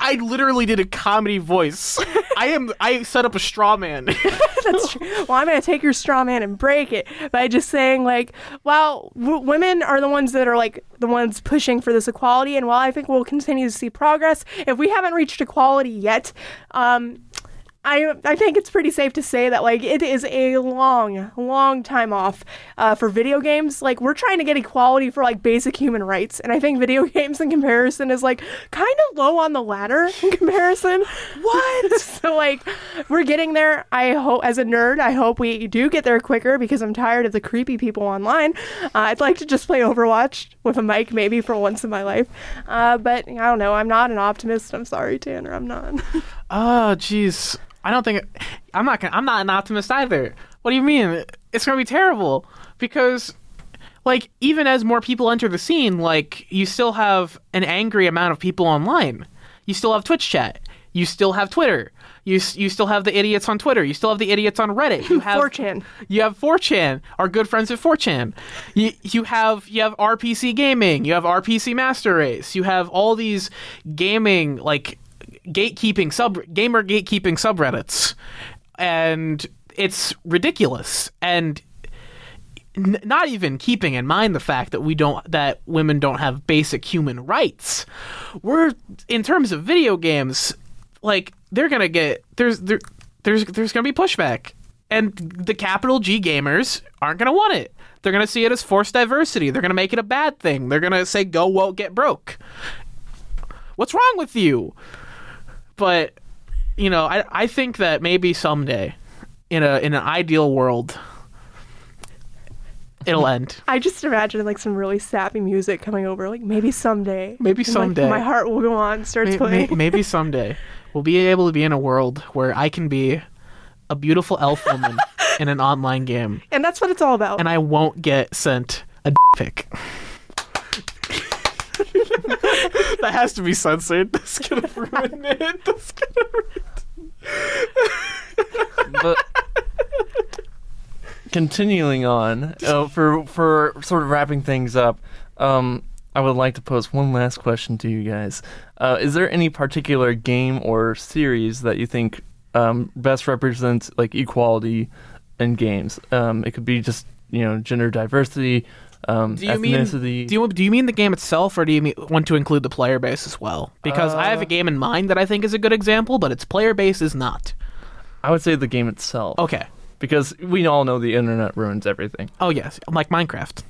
I literally did a comedy voice. I am. I set up a straw man. [LAUGHS] That's true. Well, I'm gonna take your straw man and break it by just saying like, while w- women are the ones that are like the ones pushing for this equality, and while I think we'll continue to see progress, if we haven't reached equality yet, um. I, I think it's pretty safe to say that like it is a long long time off uh, for video games. Like we're trying to get equality for like basic human rights and i think video [LAUGHS] games in comparison is like kind of low on the ladder in comparison. What? [LAUGHS] So like we're getting there. I hope as a nerd i hope we do get there quicker because i'm tired of the creepy people online. Uh, i'd like to just play overwatch with a mic maybe for once in my life. Uh, but i don't know. I'm not an optimist. I'm sorry tanner. I'm not [LAUGHS] Oh, jeez. I don't think I'm not. Gonna, I'm not an optimist either. What do you mean? It's gonna be terrible because, like, even as more people enter the scene, like, you still have an angry amount of people online. You still have Twitch chat. you still have Twitter. You you still have the idiots on Twitter. You still have the idiots on Reddit. You have 4chan. You have 4chan, our good friends at 4chan. You you have you have RPC gaming. You have RPC Master Race. You have all these gaming like gatekeeping sub gamer gatekeeping subreddits, and it's ridiculous. And n- not even keeping in mind the fact that we don't that women don't have basic human rights. We're in terms of video games like they're gonna get there's there, there's there's gonna be pushback. And the capital G gamers aren't gonna want it. They're gonna see it as forced diversity. They're gonna make it a bad thing. They're gonna say go woke get broke. What's wrong with you but you know I, I think that maybe someday in a in an ideal world it'll end [LAUGHS] I just imagine like some really sappy music coming over. Like maybe someday. Maybe And, like, someday. my heart will go on. Starts May- playing. may- [LAUGHS] maybe someday we'll be able to be in a world where I can be a beautiful elf woman [LAUGHS] in an online game, and that's what it's all about. and I won't get sent a d- pic. [LAUGHS] that has to be censored. That's gonna ruin it. That's gonna ruin it. but continuing on uh, for for sort of wrapping things up um i would like to pose one last question to you guys uh, is there any particular game or series that you think um, best represents like equality in games um, it could be just you know gender diversity um, Do you mean do you do you mean the game itself, or do you mean, want to include the player base as well? Because I have Uh, a game in mind that I think is a good example, but its player base is not. i would say the game itself Okay. because we all know the internet ruins everything Oh yes, like Minecraft.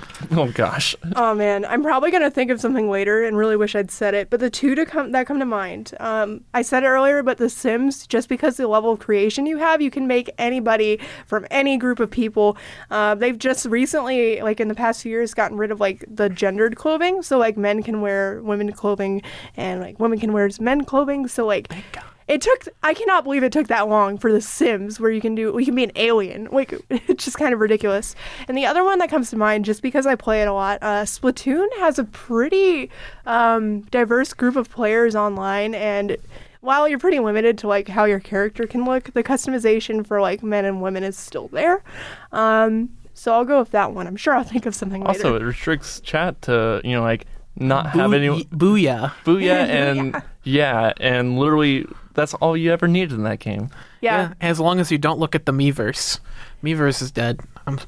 [LAUGHS] oh gosh Oh man, I'm probably gonna think of something later and really wish I'd said it. But the two to come that come to mind, um, I said it earlier, but The Sims, just because the level of creation you have, you can make anybody from any group of people. Uh, they've just recently, like in the past few years, gotten rid of like the gendered clothing, so like men can wear women clothing and like women can wear men clothing. So like. It took I cannot believe it took that long for The Sims where you can do you can be an alien. Like [LAUGHS] it's just kind of ridiculous. And the other one that comes to mind just because I play it a lot, uh, Splatoon has a pretty um, diverse group of players online and while you're pretty limited to like how your character can look, the customization for like men and women is still there. Um, so I'll go with that one. I'm sure I'll think of something later. also it restricts chat to you know like not have Boo- any y- booyah. Booyah and [LAUGHS] yeah, and literally that's all you ever needed in that game. yeah. As long as you don't look at the Miiverse. Miiverse is dead. I'm,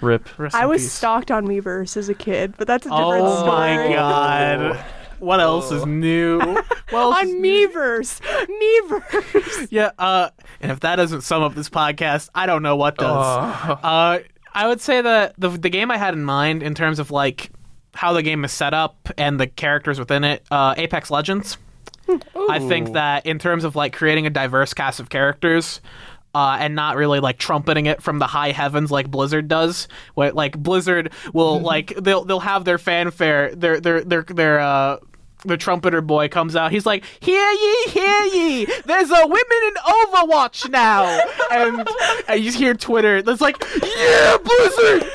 Rip. rest I was peace. stalked on Miiverse as a kid, but that's a different Oh story. my god. [LAUGHS] What else is new? [LAUGHS] Well, on [LAUGHS] Meverse. Meverse. yeah. Uh, and if that doesn't sum up this podcast, I don't know what does. Uh, I would say that the the game I had in mind in terms of like how the game is set up and the characters within it, uh, Apex Legends. I think that in terms of like creating a diverse cast of characters. Uh, and not really like trumpeting it from the high heavens like Blizzard does. Like Blizzard will like they'll they'll have their fanfare, their their their their uh the trumpeter boy comes out. He's like, "Hear ye, hear ye! There's a women in Overwatch now!" [LAUGHS] And I just hear Twitter. That's like, "Yeah, Blizzard!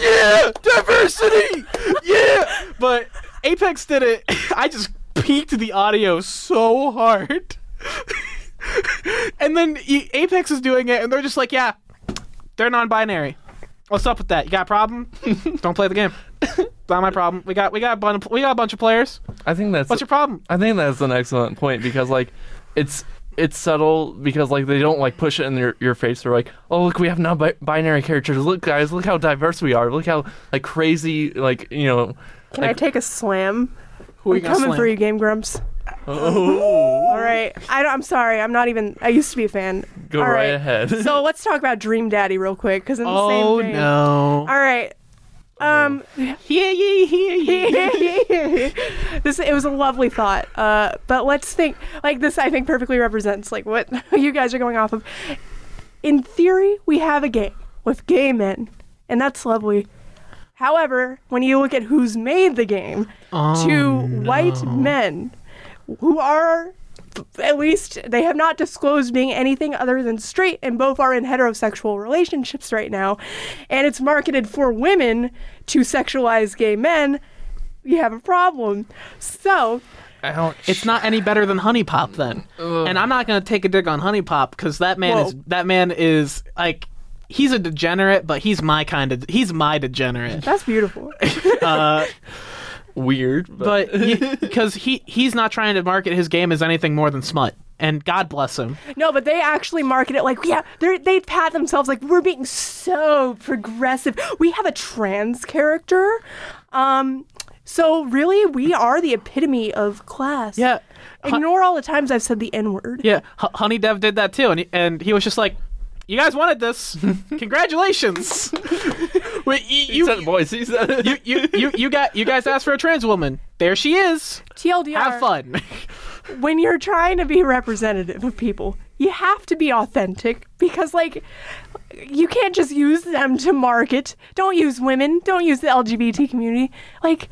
Yeah, diversity! Yeah!" But Apex did it. [LAUGHS] I just peaked the audio so hard. [LAUGHS] and then E- Apex is doing it, and they're just like, "Yeah, they're non-binary." What's up with that? You got a problem? [LAUGHS] Don't play the game. Not my problem. We got we got a bunch we got a bunch of players. I think that's What's your problem? I think that's an excellent point because like it's it's subtle because like they don't like push it in your, your face. They're like, oh look, we have non-binary characters. Look guys, look how diverse we are. Look how like crazy like you know. Can I take a slam? Who are I'm you coming slam? for you, Game Grumps. Oh, All right. I don't, I'm sorry. I'm not even. I used to be a fan. go All right, ahead. so [LAUGHS] let's talk about Dream Daddy real quick, because in the Oh same vein. no! All right. Um, Hear ye, hear ye. this it was a lovely thought. Uh, but let's think like this. I think perfectly represents like what [LAUGHS] you guys are going off of. In theory, we have a game with gay men, and that's lovely. However, when you look at who's made the game, Oh, two white men who are at least they have not disclosed being anything other than straight and both are in heterosexual relationships right now. And it's marketed for women to sexualize gay men. You have a problem. So it's not any better than HuniePop then. And I'm not gonna take a dig on HuniePop because that man Whoa. is that man is like he's a degenerate, but he's my kind of he's my degenerate. That's beautiful. [LAUGHS] Uh, Weird, but, but because [LAUGHS] he he's not trying to market his game as anything more than smut. And God bless him. No, but they actually market it like, yeah, they they pat themselves like we're being so progressive. We have a trans character. Um, so really, we are the epitome of class. Yeah, Ignore all the times I've said the N word. yeah. H- Honey Dev did that too, and he, and he was just like, "You guys wanted this. [LAUGHS] Congratulations." [LAUGHS] Wait, you, he you, said, boys, he said it. you, you, you, you got you guys asked for a trans woman. There she is. TLDR. Have fun. [LAUGHS] when you're trying to be representative of people, you have to be authentic because, like, you can't just use them to market. Don't use women. Don't use the LGBT community. Like,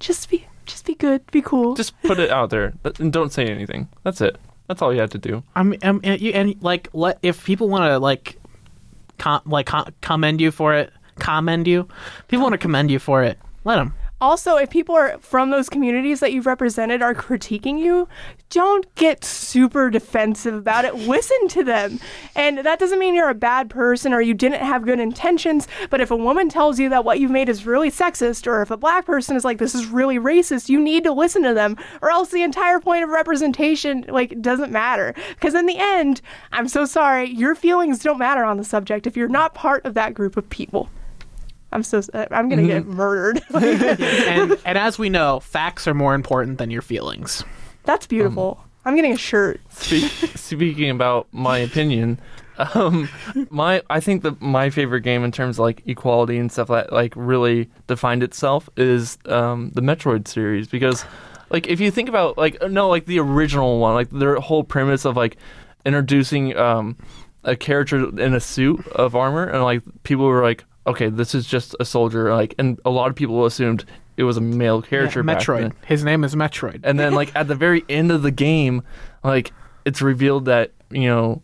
just be, just be good. Be cool. Just put it out there and don't say anything. That's it. That's all you had to do. I'm, um, I'm and, you, and like let if people want to like com, like com, commend you for it, commend you. People want to commend you for it. Let them. Also, if people are from those communities that you've represented are critiquing you, don't get super defensive about it. Listen to them. And that doesn't mean you're a bad person or you didn't have good intentions, but if a woman tells you that what you've made is really sexist or if a black person is like this is really racist, you need to listen to them or else the entire point of representation like doesn't matter. Because in the end, I'm so sorry, your feelings don't matter on the subject if you're not part of that group of people. I'm so I'm going to get [LAUGHS] murdered. [LAUGHS] And and [LAUGHS] as we know, facts are more important than your feelings. That's beautiful. I'm getting a shirt. Speak, speaking about my opinion, um, my I think that my favorite game in terms of like equality and stuff that like really defined itself is um, the Metroid series because like if you think about like no like the original one like their whole premise of like introducing um, a character in a suit of armor and like people were like okay this is just a soldier like and a lot of people assumed it was a male character back Metroid. His name is Metroid. And then like at the very end of the game, like it's revealed that you know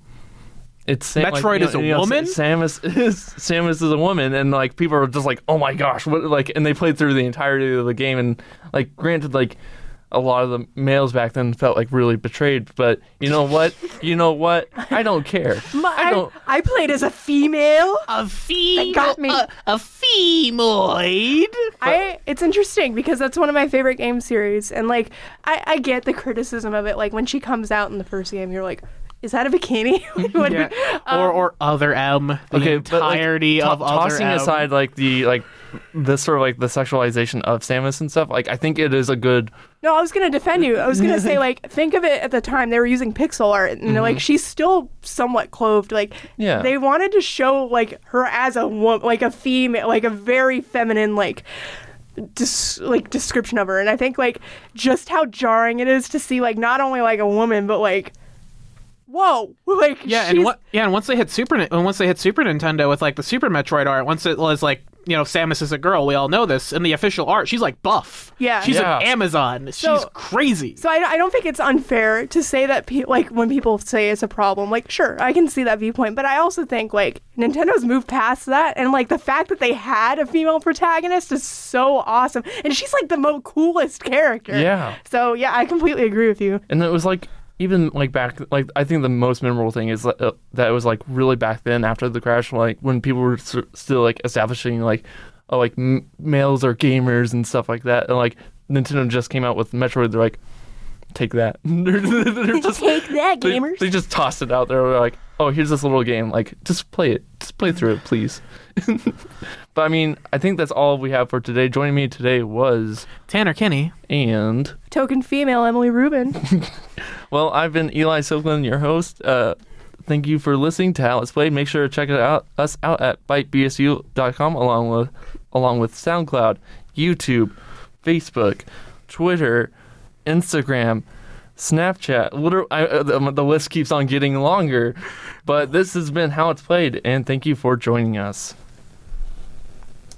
it's Sam, like, Metroid you is a you know, woman? Samus is [LAUGHS] Samus is a woman, and like people are just like, oh my gosh, what like? And they played through the entirety of the game, and like granted, like a lot of the males back then felt like really betrayed, but you know what? You know what? I don't care. [LAUGHS] My, I don't. I played as a female. A fee. got me. A, a femoid. I it's interesting because that's one of my favorite game series, and like I, I get the criticism of it. Like when she comes out in the first game, you're like, is that a bikini? [LAUGHS] Yeah. [LAUGHS] um, or or other M. The Okay, but like, entirety to- of other tossing M. aside like the like the sort of like the sexualization of Samus and stuff, like I think it is a good No, I was gonna defend you. I was gonna say [LAUGHS] like, think of it at the time they were using pixel art, and like mm-hmm. she's still somewhat clothed. Like, Yeah. they wanted to show like her as a woman, like a female, like a very feminine, like. Dis- like description of her and i think like just how jarring it is to see like not only like a woman but like whoa [LAUGHS] like Yeah, she's- and what? Yeah, and once they hit Super, and once they hit Super Nintendo with like the Super Metroid art, once it was like you know Samus is a girl, we all know this. In the official art, she's like buff. Yeah. she's Yeah. an Amazon. she's crazy. So I, I don't think it's unfair to say that pe- like when people say it's a problem, like sure I can see that viewpoint, but I also think like Nintendo's moved past that, and like the fact that they had a female protagonist is so awesome, and she's like the most coolest character. Yeah. So yeah, I completely agree with you. and it was like even like back like I think the most memorable thing is that, uh, that it was like really back then after the crash like when people were s- still like establishing like oh like m- males are gamers and stuff like that and like Nintendo just came out with Metroid they're like take that [LAUGHS] they're, they're just Take that, they, gamers. they just tossed it out there they're like oh here's this little game like just play it just play through it please [LAUGHS] but I mean I think that's all we have for today joining me today was Tanner Kenny and Token female Emily Rubin. [LAUGHS] Well, I've been Eli Silkland, your host. Uh, thank you for listening to How It's Played. Make sure to check it out us out at bitebsu.com along with along with SoundCloud, YouTube, Facebook, Twitter, Instagram, Snapchat. Literally, I, uh, the, the list keeps on getting longer. But this has been How It's Played, and thank you for joining us.